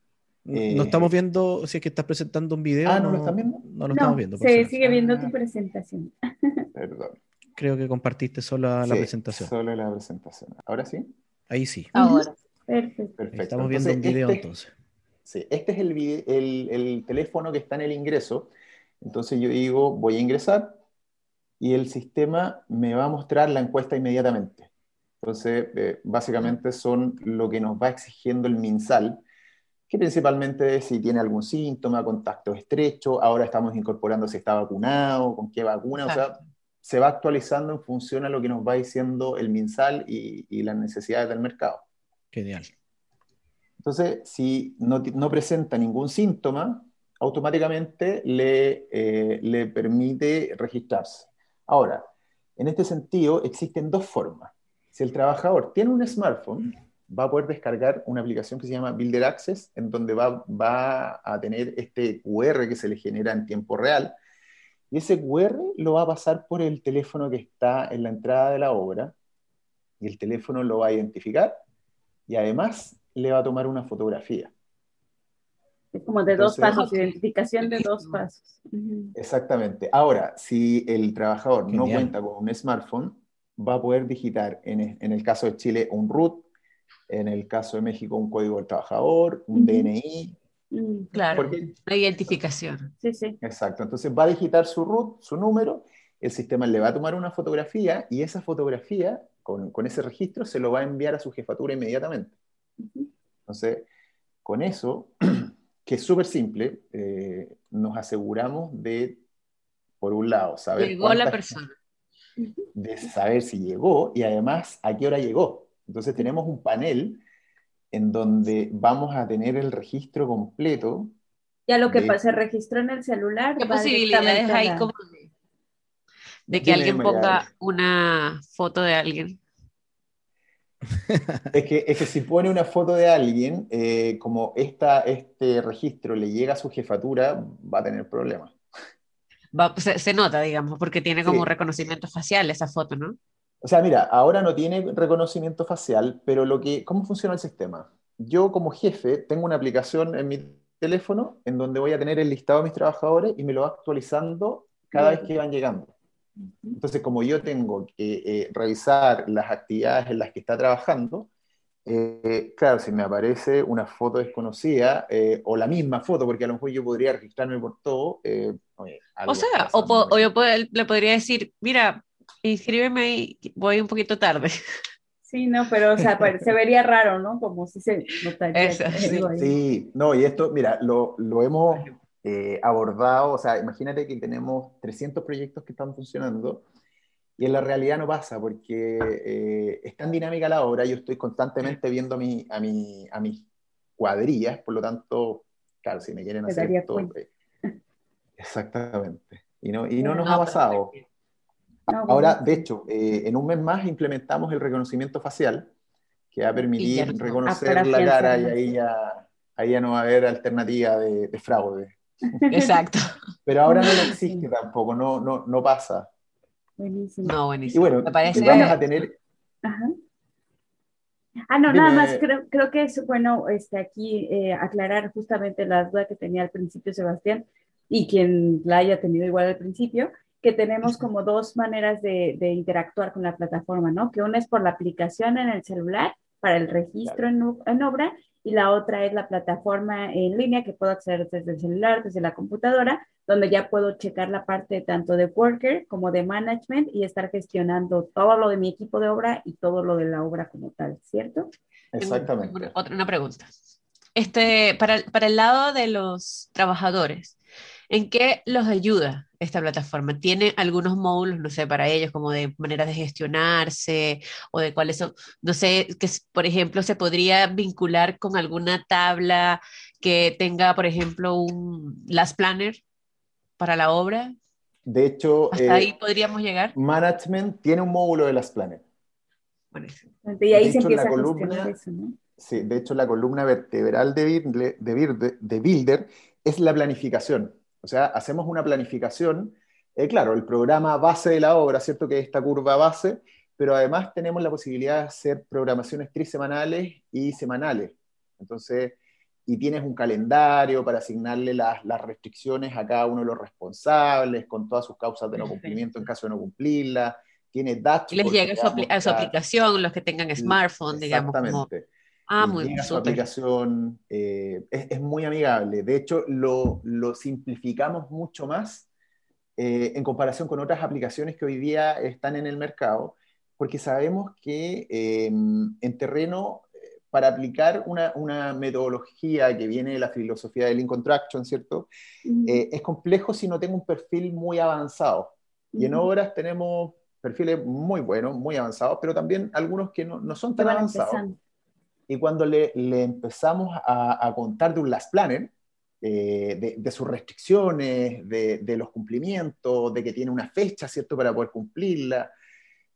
Eh, no estamos viendo si es que estás presentando un video. Ah, ¿no lo están viendo? No lo No, estamos viendo. se sigue viendo Ah. tu presentación. [LAUGHS] Perdón. Creo que compartiste solo la Sí, presentación. Solo la presentación. Ahora sí. Ahí sí. Ahora. Perfecto. Perfecto. Estamos viendo un video este- entonces. Sí, este es el, el, el teléfono que está en el ingreso. Entonces yo digo, voy a ingresar y el sistema me va a mostrar la encuesta inmediatamente. Entonces, eh, básicamente son lo que nos va exigiendo el MinSal, que principalmente es si tiene algún síntoma, contacto estrecho, ahora estamos incorporando si está vacunado, con qué vacuna, o sea, se va actualizando en función a lo que nos va diciendo el MinSal y, y las necesidades del mercado. Genial. Entonces, si no, no presenta ningún síntoma, automáticamente le, eh, le permite registrarse. Ahora, en este sentido, existen dos formas. Si el trabajador tiene un smartphone, va a poder descargar una aplicación que se llama Builder Access, en donde va, va a tener este QR que se le genera en tiempo real. Y ese QR lo va a pasar por el teléfono que está en la entrada de la obra, y el teléfono lo va a identificar, y además le va a tomar una fotografía. Es como de dos pasos, identificación de dos pasos. Exactamente. Ahora, si el trabajador no cuenta con un smartphone, va a poder digitar, en, en el caso de Chile, un RUT, en el caso de México, un código del trabajador, un Ujú. DNI. Mm, Claro. Porque, Una identificación. Sí, sí. exacto. Entonces va a digitar su RUT, su número, el sistema le va a tomar una fotografía y esa fotografía, con, con ese registro, se lo va a enviar a su jefatura inmediatamente. Entonces, con eso, [CLEARS THROAT] que es súper simple, eh, nos aseguramos de, por un lado, saber Llegó la persona. de saber si llegó y además a qué hora llegó. Entonces tenemos un panel en donde vamos a tener el registro completo. Ya lo que De- se registró en el celular. ¿Qué posibilidades hay como de, de que Dime, alguien ponga una foto de alguien? Es que, es que si pone una foto de alguien, eh, como esta, este registro le llega a su jefatura, va a tener problemas. Va- se, se nota, digamos, porque tiene como Sí. reconocimiento facial esa foto, ¿no? O sea, mira, ahora no tiene reconocimiento facial, pero lo que, ¿cómo funciona el sistema? Yo como jefe tengo una aplicación en mi teléfono en donde voy a tener el listado de mis trabajadores y me lo va actualizando cada vez que van llegando. Entonces, como yo tengo que eh, revisar las actividades en las que está trabajando, eh, claro, si me aparece una foto desconocida eh, o la misma foto, porque a lo mejor yo podría registrarme por todo. eh, oye, O sea, o, po- yo le podría decir, mira, inscríbeme ahí, voy un poquito tarde. Sí, no, pero o sea, [LAUGHS] pues, se vería raro, ¿no? Como si se notaría. Eso. Sí, no, y esto, mira, lo, lo hemos eh, abordado, o sea, imagínate que tenemos 300 proyectos que están funcionando y en la realidad no pasa porque eh, es tan dinámica la obra, yo estoy constantemente viendo a, mi, a, mi, a mis cuadrillas, por lo tanto, claro, si me quieren hacer esto, cuenta. eh, exactamente, y no, y no nos No, ha pasado. No, Ahora, de hecho, eh, en un mes más implementamos el reconocimiento facial, que va a permitir no- reconocer la cara y ahí ya, ahí ya no va a haber alternativa de, de fraude. Exacto. Pero ahora no lo [LAUGHS] existe tampoco, no, no, no pasa. Buenísimo. No, Y buenísimo. bueno, Me parece. vamos a tener, Ajá. Ah, no, Dime. nada más, creo, creo que es bueno este, aquí eh, aclarar justamente la duda que tenía al principio Sebastián y quien la haya tenido igual al principio, que tenemos como dos maneras de, de interactuar con la plataforma, ¿no? Que una es por la aplicación en el celular para el registro en, en obra y la otra es la plataforma en línea que puedo acceder desde el celular, desde la computadora, donde ya puedo checar la parte tanto de worker como de management y estar gestionando todo lo de mi equipo de obra y todo lo de la obra como tal, ¿cierto? Exactamente. Una, otra, una pregunta. Este, para, el- para el lado de los trabajadores, ¿en qué los ayuda esta plataforma? ¿Tiene algunos módulos, no sé, para ellos, como de maneras de gestionarse o de cuáles son, no sé, que por ejemplo se podría vincular con alguna tabla que tenga, por ejemplo, un Last Planner para la obra? De hecho, ¿Hasta eh, ahí podríamos llegar? Management tiene un módulo de las planes. Buenísimo. Y ahí De se hecho, empieza la a columna- gestionar eso, ¿no? Sí, de hecho, la columna vertebral de, de Builder es la planificación. O sea, hacemos una planificación, eh, claro, el programa base de la obra, ¿cierto? Que es esta curva base, pero además tenemos la posibilidad de hacer programaciones trisemanales y semanales. Entonces, y tienes un calendario para asignarle las, las restricciones a cada uno de los responsables, con todas sus causas de no cumplimiento en caso de no cumplirla. Tiene Y les llega a su, a aplicación, los que tengan smartphone, digamos, como, Exactamente. Ah, y muy llega a su aplicación, eh, es, es muy amigable. De hecho, lo, lo simplificamos mucho más eh, en comparación con otras aplicaciones que hoy día están en el mercado, porque sabemos que eh, en terreno, eh, para aplicar una, una metodología que viene de la filosofía del Lean Contraction, ¿cierto? Eh, es complejo si no tengo un perfil muy avanzado. Y en obras tenemos perfiles muy buenos, muy avanzados, pero también algunos que no, no son tan van avanzados. empezando. Y cuando le, le empezamos a, a contar de un last planner, eh, de, de sus restricciones, de, de los cumplimientos, de que tiene una fecha, ¿cierto?, para poder cumplirla,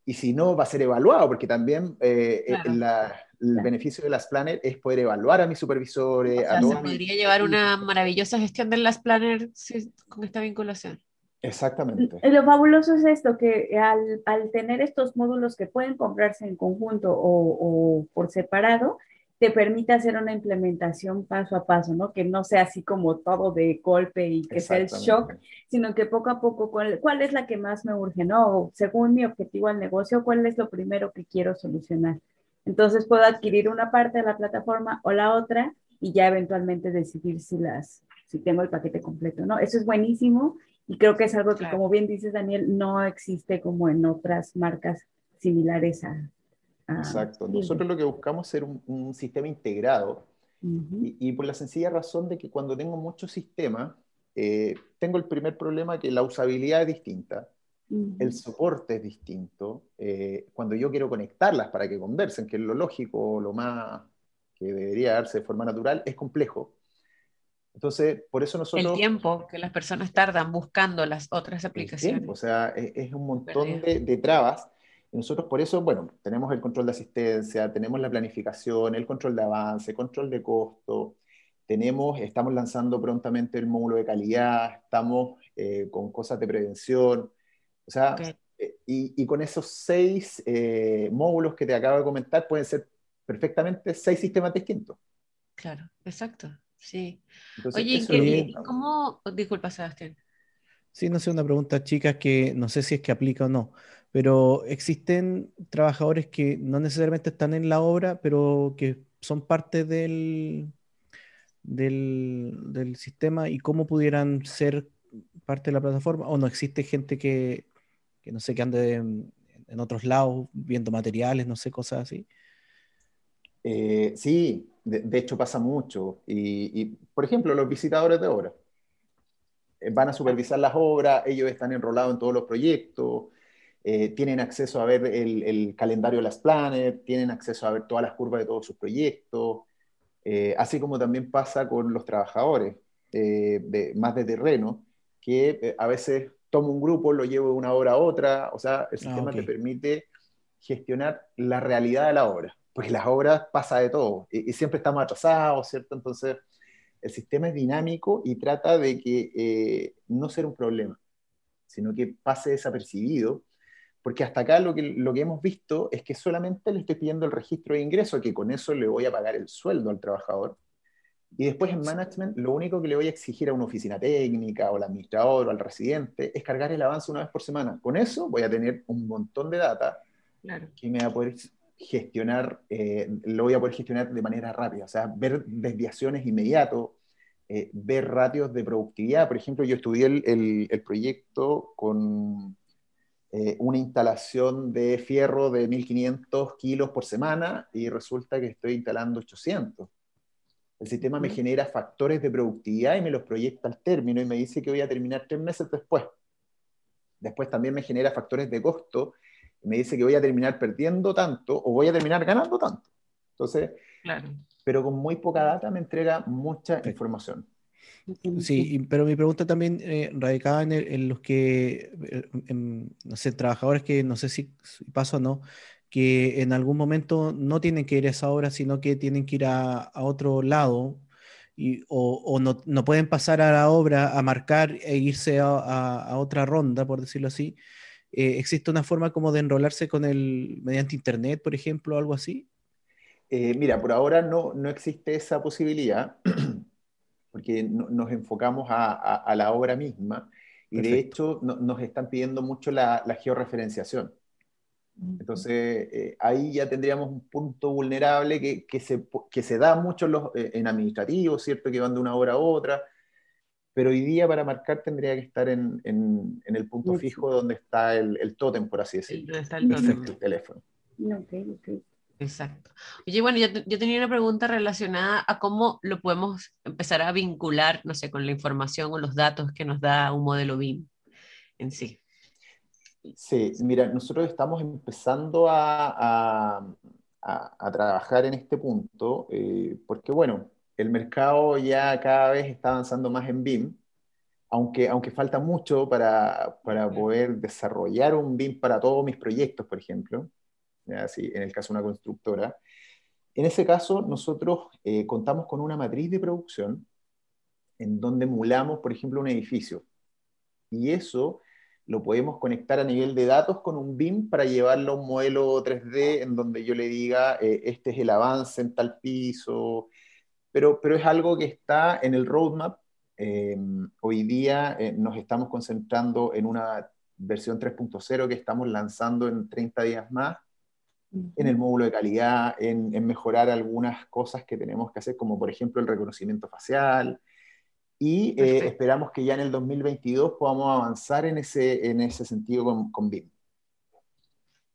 y si no, va a ser evaluado, porque también eh, Claro. la- el Claro. beneficio de las planner es poder evaluar a mis supervisores, O sea, a se mis- podría llevar una maravillosa gestión del Last Planner sí, con esta vinculación. Exactamente. Lo fabuloso es esto, que al, al tener estos módulos que pueden comprarse en conjunto o, o por separado, te permite hacer una implementación paso a paso, ¿no? Que no sea así como todo de golpe y que sea el shock, sino que poco a poco, ¿cuál, cuál es la que más me urge, no? O según mi objetivo al negocio, ¿cuál es lo primero que quiero solucionar? Entonces puedo adquirir una parte de la plataforma o la otra y ya eventualmente decidir si las, si tengo el paquete completo, ¿no? Eso es buenísimo y creo que es algo que, Claro. como bien dices, Daniel, no existe como en otras marcas similares a... a Exacto. Nosotros lo que buscamos es ser un, un sistema integrado Ujú, y, y por la sencilla razón de que cuando tengo muchos sistemas, eh, tengo el primer problema que la usabilidad es distinta, ujú. el soporte es distinto, eh, cuando yo quiero conectarlas para que conversen, que es lo lógico, lo más que debería darse de forma natural, es complejo. Entonces, por eso nosotros... El tiempo que las personas tardan buscando las otras el aplicaciones. tiempo, o sea, es, es un montón de, de trabas. Y nosotros por eso, bueno, tenemos el control de asistencia, tenemos la planificación, el control de avance, control de costo, tenemos, estamos lanzando prontamente el módulo de calidad, estamos eh, con cosas de prevención, o sea, eh, y, y, con esos seis eh, módulos que te acabo de comentar pueden ser perfectamente seis sistemas distintos. Claro, exacto, sí. Oye, ¿cómo? Disculpa, Sebastián. Sí, no sé, una pregunta chica que no sé si es que aplica o no, pero existen trabajadores que no necesariamente están en la obra, pero que son parte del, del, sistema y cómo pudieran ser parte de la plataforma, o no existe gente que, no sé, que ande en, otros lados viendo materiales, no sé, cosas así. Eh, sí, de, hecho pasa mucho. Y, por ejemplo, los visitadores de obra eh, van a supervisar las obras, ellos están enrolados en todos los proyectos, eh, tienen acceso a ver el, el, calendario de las planners, tienen acceso a ver todas las curvas de todos sus proyectos, eh, así como también pasa con los trabajadores eh, más de terreno, que a veces tomo un grupo, lo llevo de una obra a otra, o sea, el ah, sistema te permite gestionar la realidad de la obra, porque las obras pasa de todo y, siempre estamos atrasados, ¿cierto? Entonces, el sistema es dinámico y trata de que no ser un problema, sino que pase desapercibido porque hasta acá lo que, lo que hemos visto es que solamente le estoy pidiendo el registro de ingreso, que con eso le voy a pagar el sueldo al trabajador. Y después en management, lo único que le voy a exigir a una oficina técnica o al administrador o al residente es cargar el avance una vez por semana. Con eso voy a tener un montón de data que me va a poder gestionar, eh, lo voy a poder gestionar de manera rápida. O sea, ver desviaciones inmediato, eh, ver ratios de productividad. Por ejemplo, yo estudié el, el proyecto con eh, una instalación de fierro de 1500 kilos por semana y resulta que estoy instalando 800. El sistema me genera factores de productividad y me los proyecta al término y me dice que voy a terminar tres meses después. Después también me genera factores de costo me dice que voy a terminar perdiendo tanto o voy a terminar ganando tanto. Entonces, pero con muy poca data me entrega mucha información. Sí, pero mi pregunta también eh, radicaba en, los que, eh, no sé, trabajadores que no sé si, pasa o no, que en algún momento no tienen que ir a esa obra, sino que tienen que ir a, otro lado y, o, no, no, pueden pasar a la obra a marcar e irse a, otra ronda, por decirlo así. Eh, ¿Existe una forma como de enrolarse con el, mediante internet, por ejemplo, o algo así? mira, por ahora no, no existe esa posibilidad. [CLEARS THROAT] porque nos enfocamos a, la obra misma y de hecho nos están pidiendo mucho la, georreferenciación. Entonces, eh, ahí ya tendríamos un punto vulnerable que, que, se, que se, da mucho los, eh, en administrativos, ¿cierto? Que van de una obra a otra, pero hoy día para marcar tendría que estar en, en, el punto fijo donde está el, el tótem, por así decirlo. donde está el, teléfono. Okay, okay. Exacto. Oye, bueno, yo, tenía una pregunta relacionada a cómo lo podemos empezar a vincular, no sé, con la información o los datos que nos da un modelo BIM en sí. Sí, mira, nosotros estamos empezando a, trabajar en este punto, eh, porque bueno, el mercado ya cada vez está avanzando más en BIM, aunque, aunque falta mucho para, para poder desarrollar un BIM para todos mis proyectos, por ejemplo en el caso de una constructora. En ese caso, nosotros eh, contamos con una matriz de producción en donde emulamos, por ejemplo, un edificio. Y eso lo podemos conectar a nivel de datos con un BIM para llevarlo a un modelo 3D en donde yo le diga, eh, este es el avance en tal piso, pero, pero es algo que está en el roadmap. Em, hoy día eh, nos estamos concentrando en una versión 3.0 que estamos lanzando en 30 días más, en el módulo de calidad, en, mejorar algunas cosas que tenemos que hacer, como por ejemplo el reconocimiento facial. Y eh, esperamos que ya en el 2022 podamos avanzar en ese, en ese sentido con, con BIM.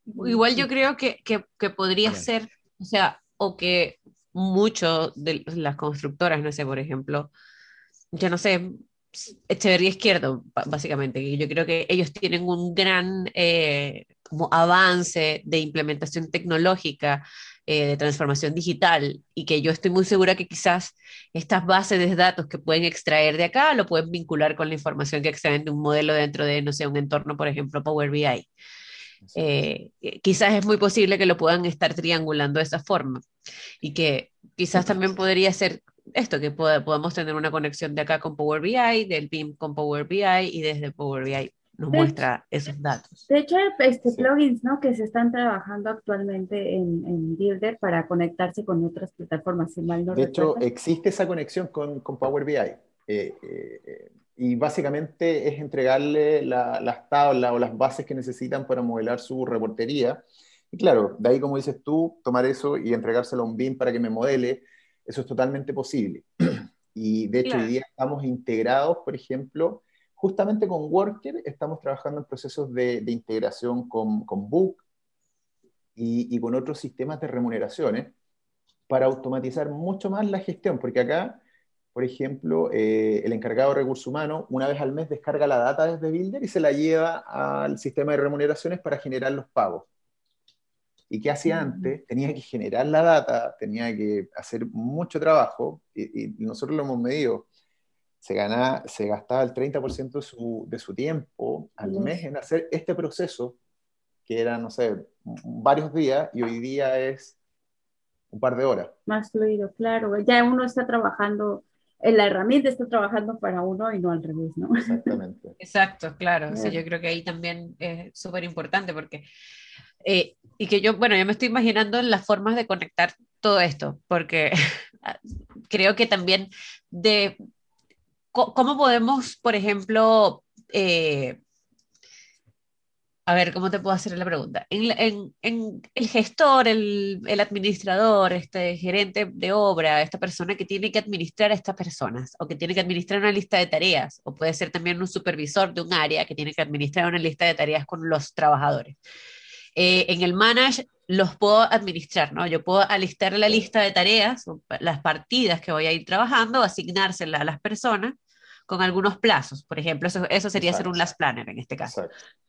Igual yo creo que, que, podría ser, o sea, o que muchos de las constructoras, no sé, por ejemplo, ya no sé, Echeverría Izquierdo, básicamente, yo creo que ellos tienen un gran eh, como avance de implementación tecnológica, eh, de transformación digital, y que yo estoy muy segura que quizás estas bases de datos que pueden extraer de acá lo pueden vincular con la información que extraen de un modelo dentro de, no sé, un entorno, por ejemplo, Power BI. Eh, quizás es muy posible que lo puedan estar triangulando de esa forma y que quizás también podría ser esto, que podamos tener una conexión de acá con Power BI, del BIM con Power BI y desde Power BI nos muestra esos datos. De hecho, este, plugins ¿no? que se están trabajando actualmente en, en Builder para conectarse con otras plataformas. de hecho, existe esa conexión con, con Power BI. Eh, eh, y básicamente es entregarle las tablas o las bases que necesitan para modelar su reportería. Y claro, de ahí, como dices tú, tomar eso y entregárselo a un BIM para que me modele, eso es totalmente posible. [CLEARS THROAT] Y de hecho, hoy día estamos integrados, por ejemplo, justamente con Worker, estamos trabajando en procesos de, integración con, con Book y, y, con otros sistemas de remuneraciones para automatizar mucho más la gestión, porque acá por ejemplo, eh, el encargado de recursos humanos una vez al mes descarga la data desde Builder y se la lleva al sistema de remuneraciones para generar los pagos. ¿Y qué hacía antes? Tenía que generar la data, tenía que hacer mucho trabajo y, nosotros lo hemos medido. Se, gana, se gastaba el 30% de su, de su tiempo al mes en hacer este proceso, que era, no sé, varios días y hoy día es un par de horas. Más fluido, claro. Ya uno está trabajando la herramienta está trabajando para uno y no al revés, ¿no? Exactamente. [LAUGHS] Exacto, claro. yo creo que ahí también es súper importante porque, eh, y que yo, bueno, yo me estoy imaginando las formas de conectar todo esto, porque [LAUGHS] creo que también de cómo podemos, por ejemplo, eh, a ver, ¿cómo te puedo hacer la pregunta? En, el gestor, el, administrador, este gerente de obra, esta persona que tiene que administrar a estas personas, o que tiene que administrar una lista de tareas, o puede ser también un supervisor de un área que tiene que administrar una lista de tareas con los trabajadores. Eh, en el manage los puedo administrar, ¿no? Yo puedo alistar la lista de tareas, las partidas que voy a ir trabajando, asignárselas a las personas con algunos plazos. Por ejemplo, eso, eso sería ser un last planner en este caso. Exacto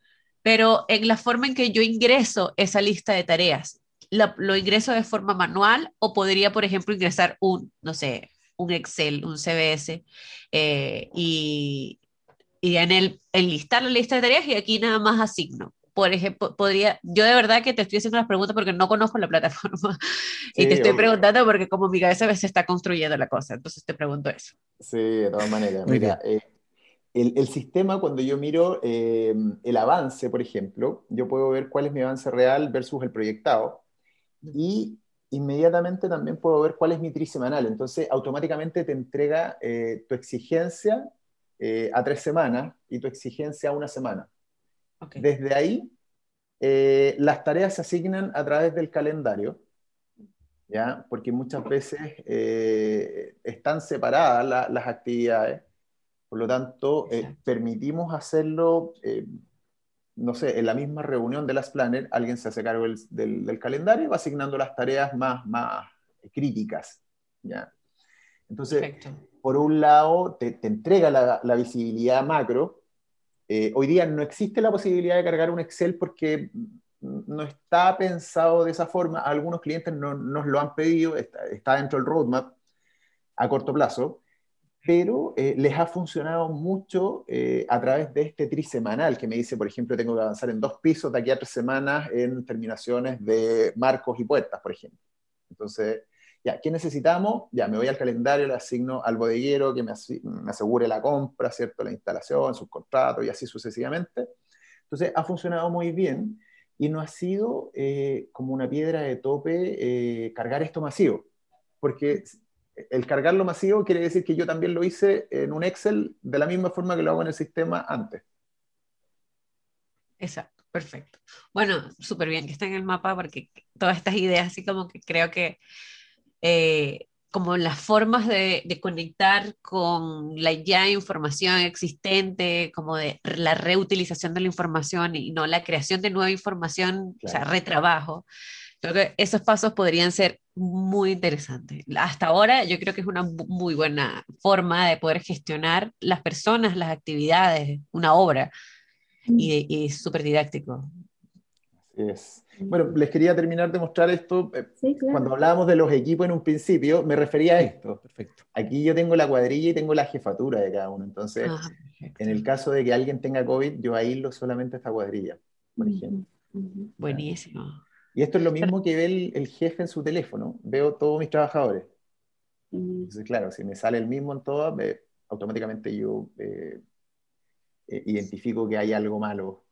pero en la forma en que yo ingreso esa lista de tareas, lo, ingreso de forma manual o podría, por ejemplo, ingresar un, no sé, un Excel, un CBS eh, y, y, en el enlistar la lista de tareas y aquí nada más asigno. Por ejemplo, podría, yo de verdad que te estoy haciendo las preguntas porque no conozco la plataforma [LAUGHS] y te estoy preguntando porque como mi cabeza se está construyendo la cosa, entonces te pregunto eso. Sí, de todas maneras. Mira, eh, el, sistema, cuando yo miro eh, el avance, por ejemplo, yo puedo ver cuál es mi avance real versus el proyectado y inmediatamente también puedo ver cuál es mi trisemanal. Entonces, automáticamente te entrega eh, tu exigencia eh, a tres semanas y tu exigencia a una semana. Desde ahí, las tareas se asignan a través del calendario, ¿ya? porque muchas veces están separadas las actividades por lo tanto, eh, permitimos hacerlo, eh, no sé, en la misma reunión de las Planner, alguien se hace cargo del, calendario y va asignando las tareas más, más críticas. ¿ya? Entonces, por un lado, te, entrega la, visibilidad macro. Eh, hoy día no existe la posibilidad de cargar un Excel porque no está pensado de esa forma. Algunos clientes no, nos lo han pedido, está, está dentro del roadmap a corto plazo pero eh, les ha funcionado mucho eh, a través de este trisemanal que me dice, por ejemplo, tengo que avanzar en dos pisos de aquí a tres semanas en terminaciones de marcos y puertas, por ejemplo. Entonces, ya, ¿qué necesitamos? Ya, me voy al calendario, le asigno al bodeguero que me, asegure la compra, ¿cierto? La instalación, sus contratos y así sucesivamente. Entonces, ha funcionado muy bien y no ha sido eh, como una piedra de tope cargar esto masivo, porque el cargarlo masivo quiere decir que yo también lo hice en un Excel de la misma forma que lo hago en el sistema antes. Exacto, perfecto. Bueno, súper bien que está en el mapa porque todas estas ideas, así como que creo que eh, como las formas de, conectar con la ya información existente, como de la reutilización de la información y no la creación de nueva información, o sea, retrabajo. Creo que esos pasos podrían ser muy interesantes. Hasta ahora yo creo que es una muy buena forma de poder gestionar las personas, las actividades, una obra, y, es súper didáctico. es. Bueno, les quería terminar de mostrar esto. Eh, cuando hablábamos de los equipos en un principio, me refería a esto. Perfecto. Aquí yo tengo la cuadrilla y tengo la jefatura de cada uno. Entonces, ah, en el caso de que alguien tenga COVID, yo aíslo solamente esta cuadrilla, por ejemplo. Buenísimo. Y esto es lo mismo que ve el, el jefe en su teléfono. Veo todos mis trabajadores. Genial. Entonces, claro, si me sale el mismo en todas, me- automáticamente yo eh, eh, identifico que hay algo malo.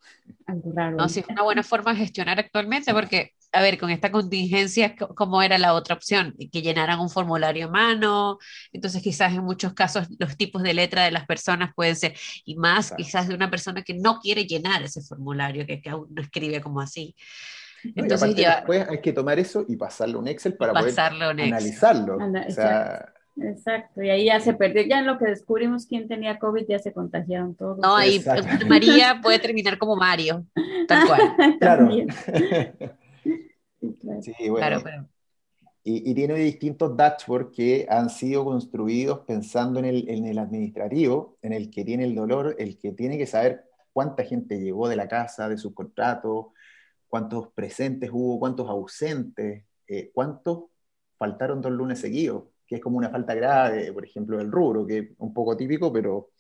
Algo raro. No, sí, es una buena forma de gestionar actualmente porque, a ver, con esta contingencia, co- ¿cómo era la otra opción? Que llenaran un formulario a mano, entonces quizás en muchos casos los tipos de letra de las personas pueden ser, y más Exacto. quizás de una persona que no quiere llenar ese formulario, que, que aún no escribe como así. Entonces aparte ya después hay que tomar eso y pasarlo a un Excel para poder Excel. analizarlo. Ana- O sea, Exacto, y ahí ya se perdió, ya en lo que descubrimos quién tenía COVID, ya se contagiaron todos. No, ahí. María puede terminar como Mario, tal cual. [LAUGHS] claro. Sí, bueno. Claro, pero Y, y tiene distintos dashboards que han sido construidos pensando en el, en el administrativo, en el que tiene el dolor, el que tiene que saber cuánta gente llegó de la casa, de su contrato, cuántos presentes hubo, cuántos ausentes, eh, cuántos faltaron dos lunes seguidos, que es como una falta grave, por ejemplo, del rubro, que es un poco típico, pero,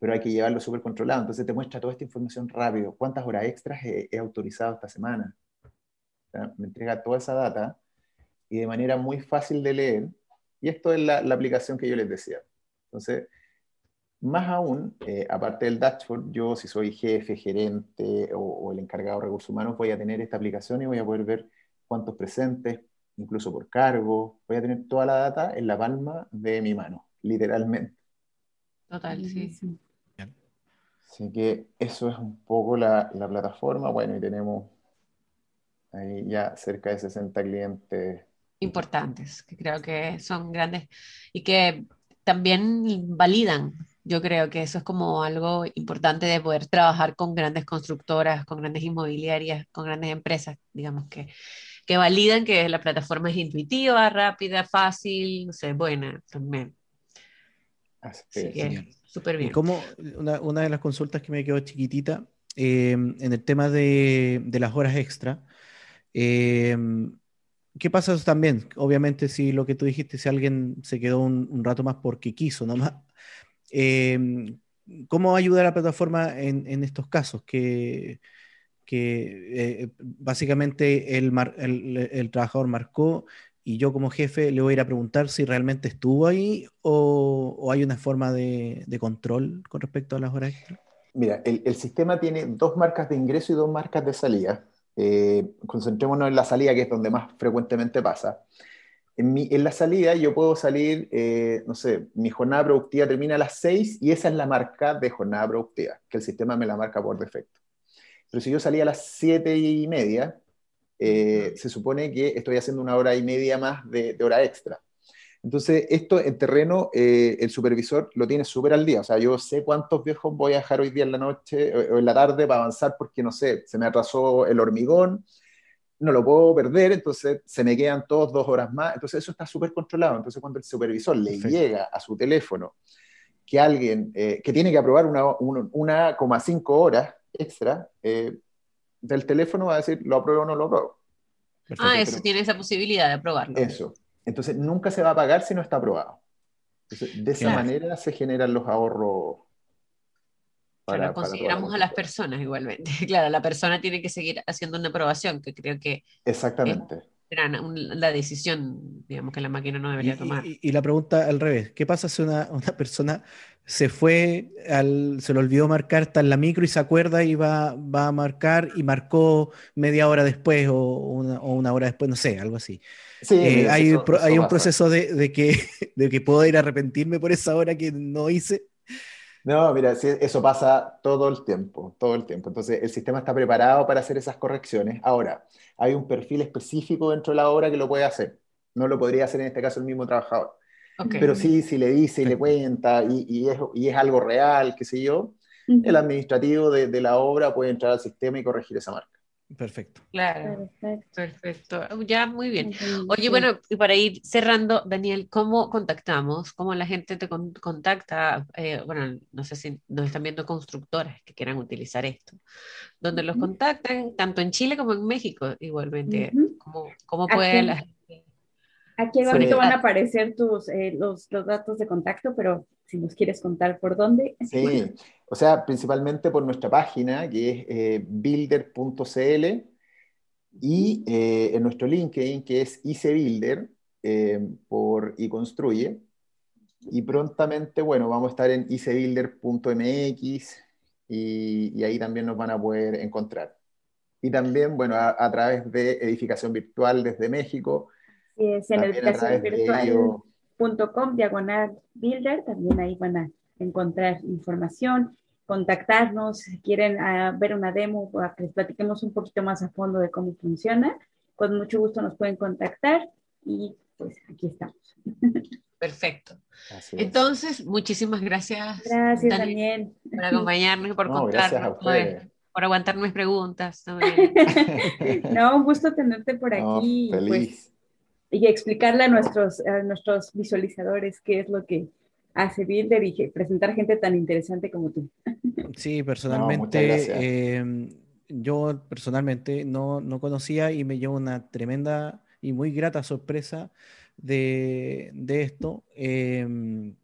pero hay que llevarlo súper controlado. Entonces te muestra toda esta información rápido, cuántas horas extras he, he autorizado esta semana. O sea, me entrega toda esa data y de manera muy fácil de leer. Y esto es la, la aplicación que yo les decía. Entonces, más aún, eh, aparte del dashboard, yo si soy jefe, gerente o, o el encargado de recursos humanos, voy a tener esta aplicación y voy a poder ver cuántos presentes, incluso por cargo. Voy a tener toda la data en la palma de mi mano, literalmente. total, sí. Buenísimo. Así que eso es un poco la, la plataforma. Bueno, y tenemos ahí ya cerca de 60 clientes. importantes, que creo que son grandes y que también validan. Yo creo que eso es como algo importante de poder trabajar con grandes constructoras, con grandes inmobiliarias, con grandes empresas, digamos que, que validan que la plataforma es intuitiva, rápida, fácil, no sé, buena también. Así que genial. súper Y bien. como una, una de las consultas que me quedó chiquitita, eh, en el tema de, de las horas extra, eh, ¿qué pasa también? Obviamente, si lo que tú dijiste, si alguien se quedó un, un rato más porque quiso nomás, eh, ¿cómo ayuda la plataforma en, estos casos? Que, eh, básicamente el, trabajador marcó y yo como jefe le voy a ir a preguntar si realmente estuvo ahí o, hay una forma de, control con respecto a las horas. Mira, el, el sistema tiene dos marcas de ingreso y dos marcas de salida. Eh, concentrémonos en la salida, que es donde más frecuentemente pasa. En, mi- en la salida yo puedo salir, eh, no sé, mi jornada productiva termina a las 6 y esa es la marca de jornada productiva, que el sistema me la marca por defecto. Pero si yo salía a las 7 y media, eh, se supone que estoy haciendo una hora y media más de, de hora extra. Entonces, esto en terreno, eh, el supervisor lo tiene súper al día. O sea, yo sé cuántos viejos voy a dejar hoy día en la noche o, o en la tarde para avanzar porque, no sé, se me atrasó el hormigón, no lo puedo perder, entonces se me quedan todos dos horas más. Entonces, eso está súper controlado. Entonces, cuando el supervisor le Perfecto. llega a su teléfono que alguien eh, que tiene que aprobar una, un- una coma cinco horas extra, eh, del teléfono va a decir, lo apruebo o no lo apruebo. Perfecto. Ah, eso pero- tiene esa posibilidad de aprobarlo. Eso. Entonces, nunca se va a pagar si no está aprobado. Entonces, de esa Claro. manera se generan los ahorros. Para- para toda la consideramos a las personas igualmente. [LAUGHS] Claro, la persona tiene que seguir haciendo una aprobación, que creo que Exactamente. la decisión, digamos, que la máquina no Y, debería tomar. y- y la pregunta al revés, ¿qué pasa si una, una persona se fue, al, se le olvidó marcar, está en la micro y se acuerda y va, va a marcar y marcó media hora después o una, o una hora después, no sé, algo así? Sí, Eh, mira, hay, eso- pro- eso hay un proceso de, de que, [LAUGHS] de que puedo ir a arrepentirme por esa hora que no hice. No, mira, sí, eso pasa todo el tiempo, todo el tiempo. Entonces, el sistema está preparado para hacer esas correcciones. Ahora, hay un perfil específico dentro de la obra que lo puede hacer. No lo podría hacer en este caso el mismo trabajador. Ok. Pero sí, si le dice y le cuenta y, y es, y es algo real, qué sé yo, el administrativo de, de la obra puede entrar al sistema y corregir esa marca. Perfecto. Claro, Perfecto. perfecto. Ya, muy bien. Oye, bueno, y para ir cerrando, Daniel, ¿cómo contactamos? ¿Cómo la gente te con- contacta? Eh, bueno, no sé si nos están viendo constructoras que quieran utilizar esto. ¿Dónde los contactan? Tanto en Chile como en México, igualmente. ¿Cómo, cómo puede la gente? Aquí abajito van a aparecer tus, eh, los, los, datos de contacto, pero si nos quieres contar por dónde. Sí, o sea, principalmente por nuestra página, que es eh, builder.cl, y eh, en nuestro LinkedIn, que es ICBuilder, por y construye. Y prontamente, bueno, vamos a estar en icbuilder.mx y, y ahí también nos van a poder encontrar. Y también, bueno, a, a través de Edificación Virtual desde México, es en educacionvirtual.com, diagonal builder, también ahí van a encontrar información, contactarnos, si quieren uh, ver una demo para que les platiquemos un poquito más a fondo de cómo funciona, con mucho gusto nos pueden contactar y pues aquí estamos. [LAUGHS] Perfecto. Entonces, muchísimas gracias. Gracias, Daniel, Por acompañarnos y por no, contarnos, por, aguantar mis preguntas. no, [LAUGHS] un gusto tenerte por aquí. No, feliz. Pues, y explicarle a nuestros, a nuestros visualizadores qué es lo que hace Builder y presentar gente tan interesante como tú. [LAUGHS] Sí, personalmente, em, yo personalmente no, no, conocía y me llevo una tremenda y muy grata sorpresa de, de esto. Eh,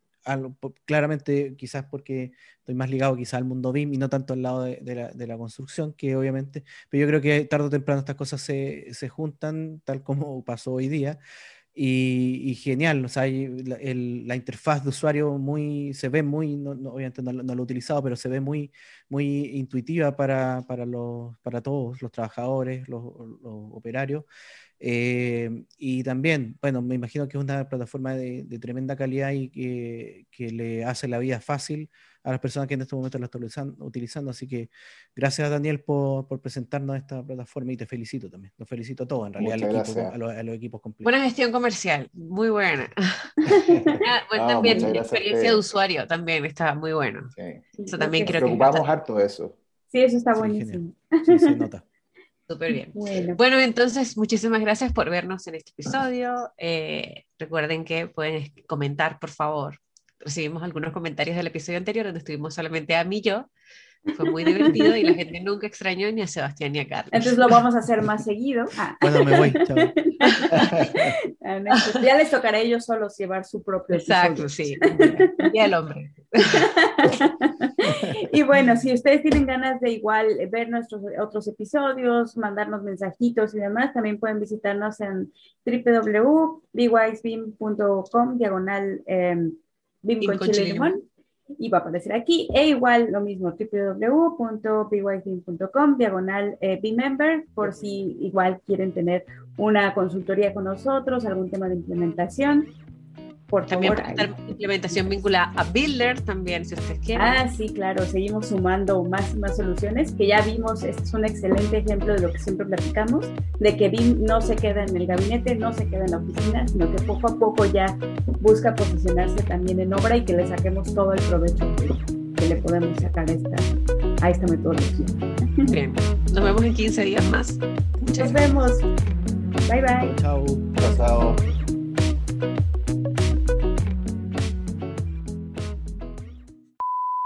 claramente quizás porque estoy más ligado quizás al mundo BIM y no tanto al lado de, la, construcción, que obviamente, pero yo creo que tarde o temprano estas cosas se, juntan tal como pasó hoy día. Y, genial, o sea, la, interfaz de usuario muy, se ve muy, no, obviamente no, lo he utilizado, pero se ve muy, muy intuitiva para, para, todos los trabajadores, los operarios. Eh, y también, bueno, me imagino que es una plataforma de, tremenda calidad y que, que, le hace la vida fácil a las personas que en este momento la están utilizando. Así que gracias, Daniel, por, por presentarnos esta plataforma y te felicito también. Los felicito a todos, en realidad, equipo, a, los, a, los, equipos completos. Buena gestión comercial, muy buena. [LAUGHS] bueno, también la experiencia de usuario también está muy bueno. Sí. Eso también creo que. Preocupamos harto de eso. Sí, eso está buenísimo. Sí, se nota. Súper bien. Bueno. entonces, muchísimas gracias por vernos en este episodio. Eh, recuerden que pueden comentar, por favor. Recibimos algunos comentarios del episodio anterior donde estuvimos solamente a mí y yo. Fue muy divertido y la gente nunca extrañó ni a Sebastián ni a Carlos. Entonces lo vamos a hacer más seguido. Ah. [LAUGHS] Bueno, me voy. Chao. [LAUGHS] ya les tocará a ellos solos llevar su propio Exacto, sí. Y el hombre. [LAUGHS] y bueno, si ustedes tienen ganas de igual ver nuestros otros episodios, mandarnos mensajitos y demás, también pueden visitarnos en www.bywisbeam.com diagonal eh, con chile y limón y va a aparecer aquí. E igual lo mismo www.bybeam.com diagonal eh, member por si igual quieren tener una consultoría con nosotros algún tema de implementación por también favor, implementación vinculada a Builder también, si ustedes quieren. Ah, sí, claro, seguimos sumando más y más soluciones, que ya vimos, este es un excelente ejemplo de lo que siempre platicamos, de que BIM no se queda en el gabinete, no se queda en la oficina, sino que poco a poco ya busca posicionarse también en obra y que le saquemos todo el provecho que, le podemos sacar a esta, a esta metodología. Bien, nos vemos en 15 días más. Muchas nos vemos. Bye bye. Chao. Chao.